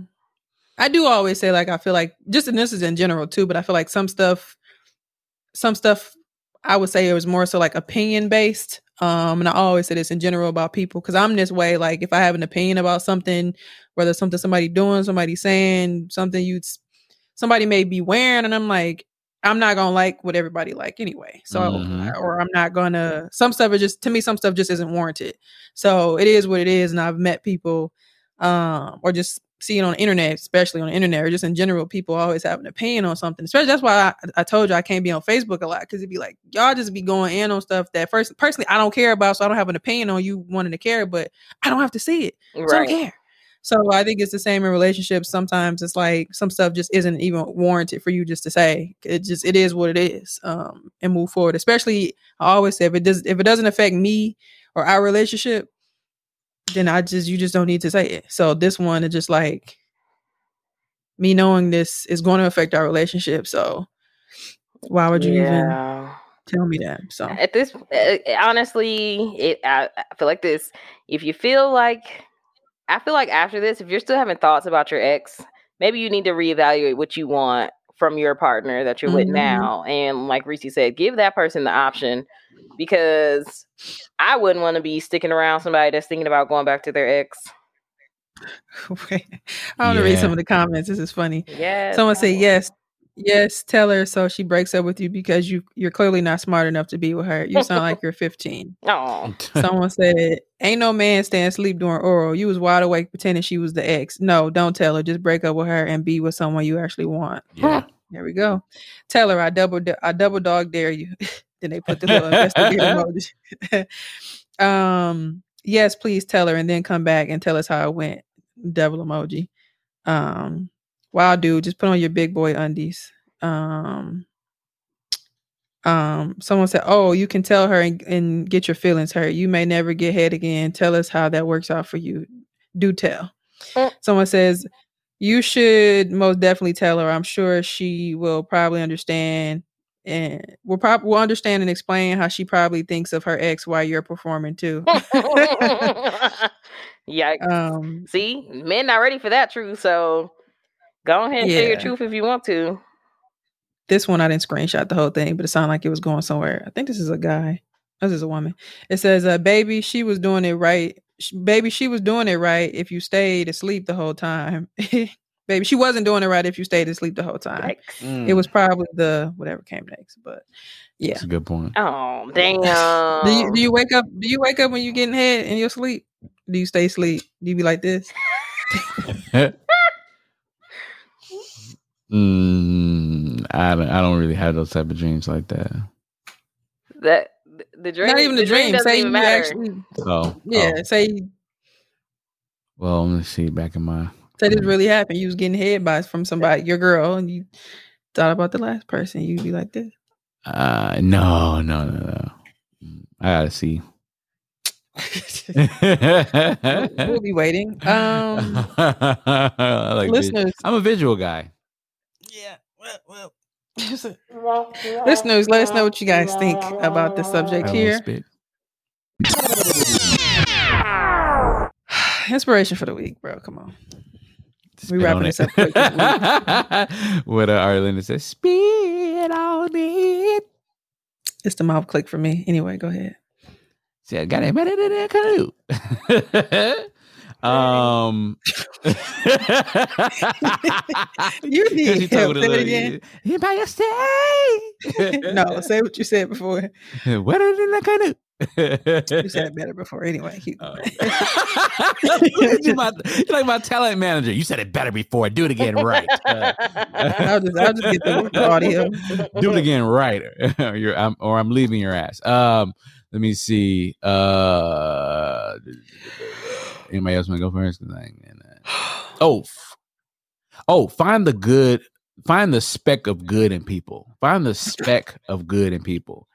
I do always say like I feel like just and this is in general too, but I feel like some stuff, some stuff, I would say it was more so like opinion based. Um, and I always say this in general about people because I'm this way. Like if I have an opinion about something, whether it's something somebody doing, somebody saying, something you, somebody may be wearing, and I'm like, I'm not gonna like what everybody like anyway. So Mhm. or I'm not gonna some stuff is just to me some stuff just isn't warranted. So it is what it is, and I've met people um or just see it on the internet, especially on the internet, or just in general, people always have an opinion on something. Especially that's why I, I told you I can't be on Facebook a lot because it'd be like y'all just be going in on stuff that first personally I don't care about, so I don't have an opinion on you wanting to care, but I don't have to see it. So I don't care. So I think it's the same in relationships. Sometimes it's like some stuff just isn't even warranted for you just to say. It just it is what it is, um, and move forward. Especially, I always say if it does if it doesn't affect me or our relationship, then I just you just don't need to say it. So this one is just like me knowing this is going to affect our relationship. So why would you even tell me that? So At this, uh, honestly, it I, I feel like this. If you feel like, I feel like after this, if you're still having thoughts about your ex, maybe you need to reevaluate what you want from your partner that you're with Mhm. now. And like Reese said, give that person the option because I wouldn't want to be sticking around somebody that's thinking about going back to their ex. [laughs] Wait, I want to read some of the comments. This is funny. Yes. Someone say yes, yes. Tell her so she breaks up with you because you you're clearly not smart enough to be with her. You sound like [laughs] you're 15. Oh, [laughs] Someone said, "Ain't no man staying asleep during oral. You was wide awake pretending she was the ex. No, don't tell her. Just break up with her and be with someone you actually want. yeah. There we go. Tell her I double I double dog dare you. Then they put the little investigator [laughs] emoji. [laughs] um, yes, please tell her and then come back and tell us how it went. Devil emoji. Um, wow, dude, just put on your big boy undies. Um, um, someone said, "Oh, you can tell her and, and get your feelings hurt. You may never get head again. Tell us how that works out for you. Do tell." Mm. Someone says, "You should most definitely tell her. I'm sure she will probably understand and we'll probably we'll understand and explain how she probably thinks of her ex while you're performing too." [laughs] yeah. um, See, men not ready for that truth. So go ahead and say your truth if you want to. this one I didn't screenshot the whole thing, but it sounded like it was going somewhere. I think this is a guy. This is a woman. It says, uh, "Baby, she was doing it right. Sh- Baby, she was doing it right. If you stayed asleep the whole time, [laughs] baby, she wasn't doing it right. If you stayed asleep the whole time, Mm. it was probably the whatever came next. But yeah, That's a good point. Oh, damn. do you do you wake up? Do you wake up when you getting head in your sleep? Do you stay asleep? Do you be like this? [laughs] mm, I don't. I don't really have those type of dreams like that. that the dream Not even the, dream. doesn't Say even you matter. actually, So yeah. oh, Say well, let me see. Back in my. Say this really happened. You was getting head by from somebody, your girl, and you thought about the last person. You'd be like this. Uh, no, no, no, no. I gotta see. [laughs] we'll be waiting. Um, I [laughs] like listeners, I'm a visual guy. yeah, well, well. [laughs] listeners, let us know what you guys think about the subject here. [sighs] Inspiration for the week, bro. Come on. We wrapping this up quick [laughs] what uh, Arlinda says, spit on it. It's the mouth click for me. Anyway, go ahead. See, I got it. [laughs] um, [laughs] You need help. it again. "You by your stay. no, say what you said before. Wetter than the canoe. You said [laughs] it better before. Anyway, you're, my, like my talent manager. You said it better before. Do it again right. Uh, [laughs] I'll just I'll just get the, audio. do it again right, [laughs] or, I'm, or I'm leaving your ass. Um, let me see. Uh, anybody else want to go first? 'Cause I ain't getting that. [sighs] Oh, f- oh, find the good. Find the speck of good in people. Find the speck of good in people.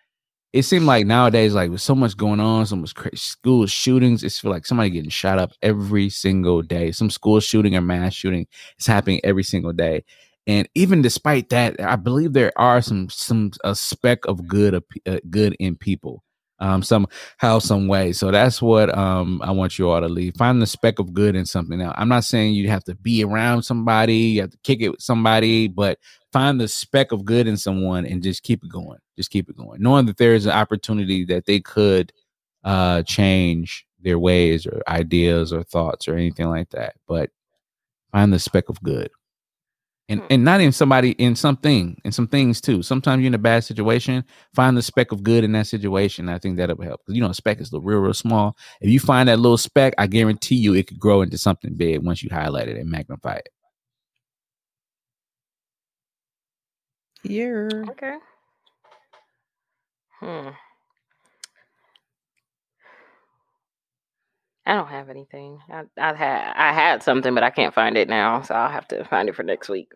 It seemed like nowadays, like with so much going on, so much cra- school shootings, it's feel like somebody getting shot up every single day. Some school shooting or mass shooting is happening every single day. And even despite that, I believe there are some some a speck of good uh, good in people, um, somehow, some way. So that's what um I want you all to leave. Find the speck of good in something. Now, I'm not saying you have to be around somebody, you have to kick it with somebody, but find the speck of good in someone and just keep it going. Just keep it going, knowing that there is an opportunity that they could uh change their ways or ideas or thoughts or anything like that. But find the speck of good and Hmm. and not in somebody in something in some things too. Sometimes you're in a bad situation, find the speck of good in that situation. I think that'll help you know a speck is the real real small. If you find that little speck, I guarantee you it could grow into something big once you highlight it and magnify it. Here. Okay. Hmm. I don't have anything. I I had I had something, but I can't find it now, so I'll have to find it for next week.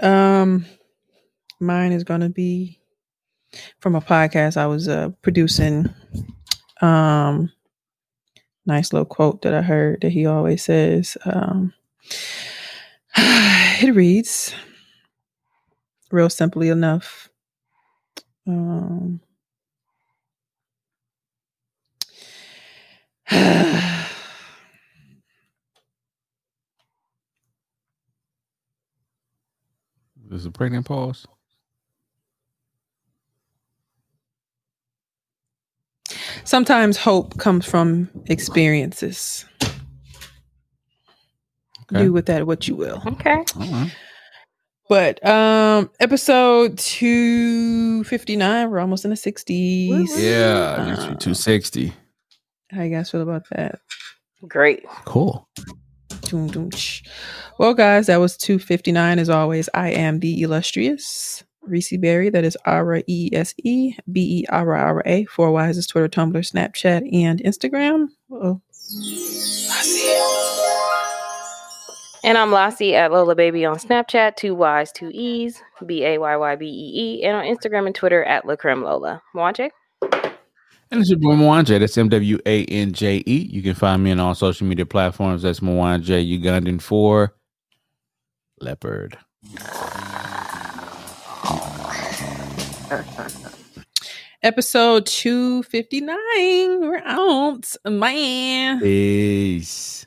Um, mine is to be from a podcast I was uh, producing. Um, nice little quote that I heard that he always says. Um, [sighs] it reads real simply enough. Um, This is a pregnant pause. Sometimes hope comes from experiences. Okay. Do with that what you will. Okay. All right. But um episode 259, we're almost in the 60s. Yeah, next Uh, 260. How you guys feel about that? Great. Cool. Doom, doom, sh. Well, guys, that was 259. As always, I am the illustrious Reese Berry. That is R E S E B E R R A. Four Wise is Twitter, Tumblr, Snapchat, and Instagram. Oh, And I'm Lassie at Lola Baby on Snapchat, two Y's, two E's, B A Y Y B E E, and on Instagram and Twitter at Lacrim Lola. Mwanje? And it's your boy Mwanje. That's M W A N J E. You can find me on all social media platforms. That's Mwanje Ugandan for Leopard. [laughs] episode 259. We're out, man. Peace.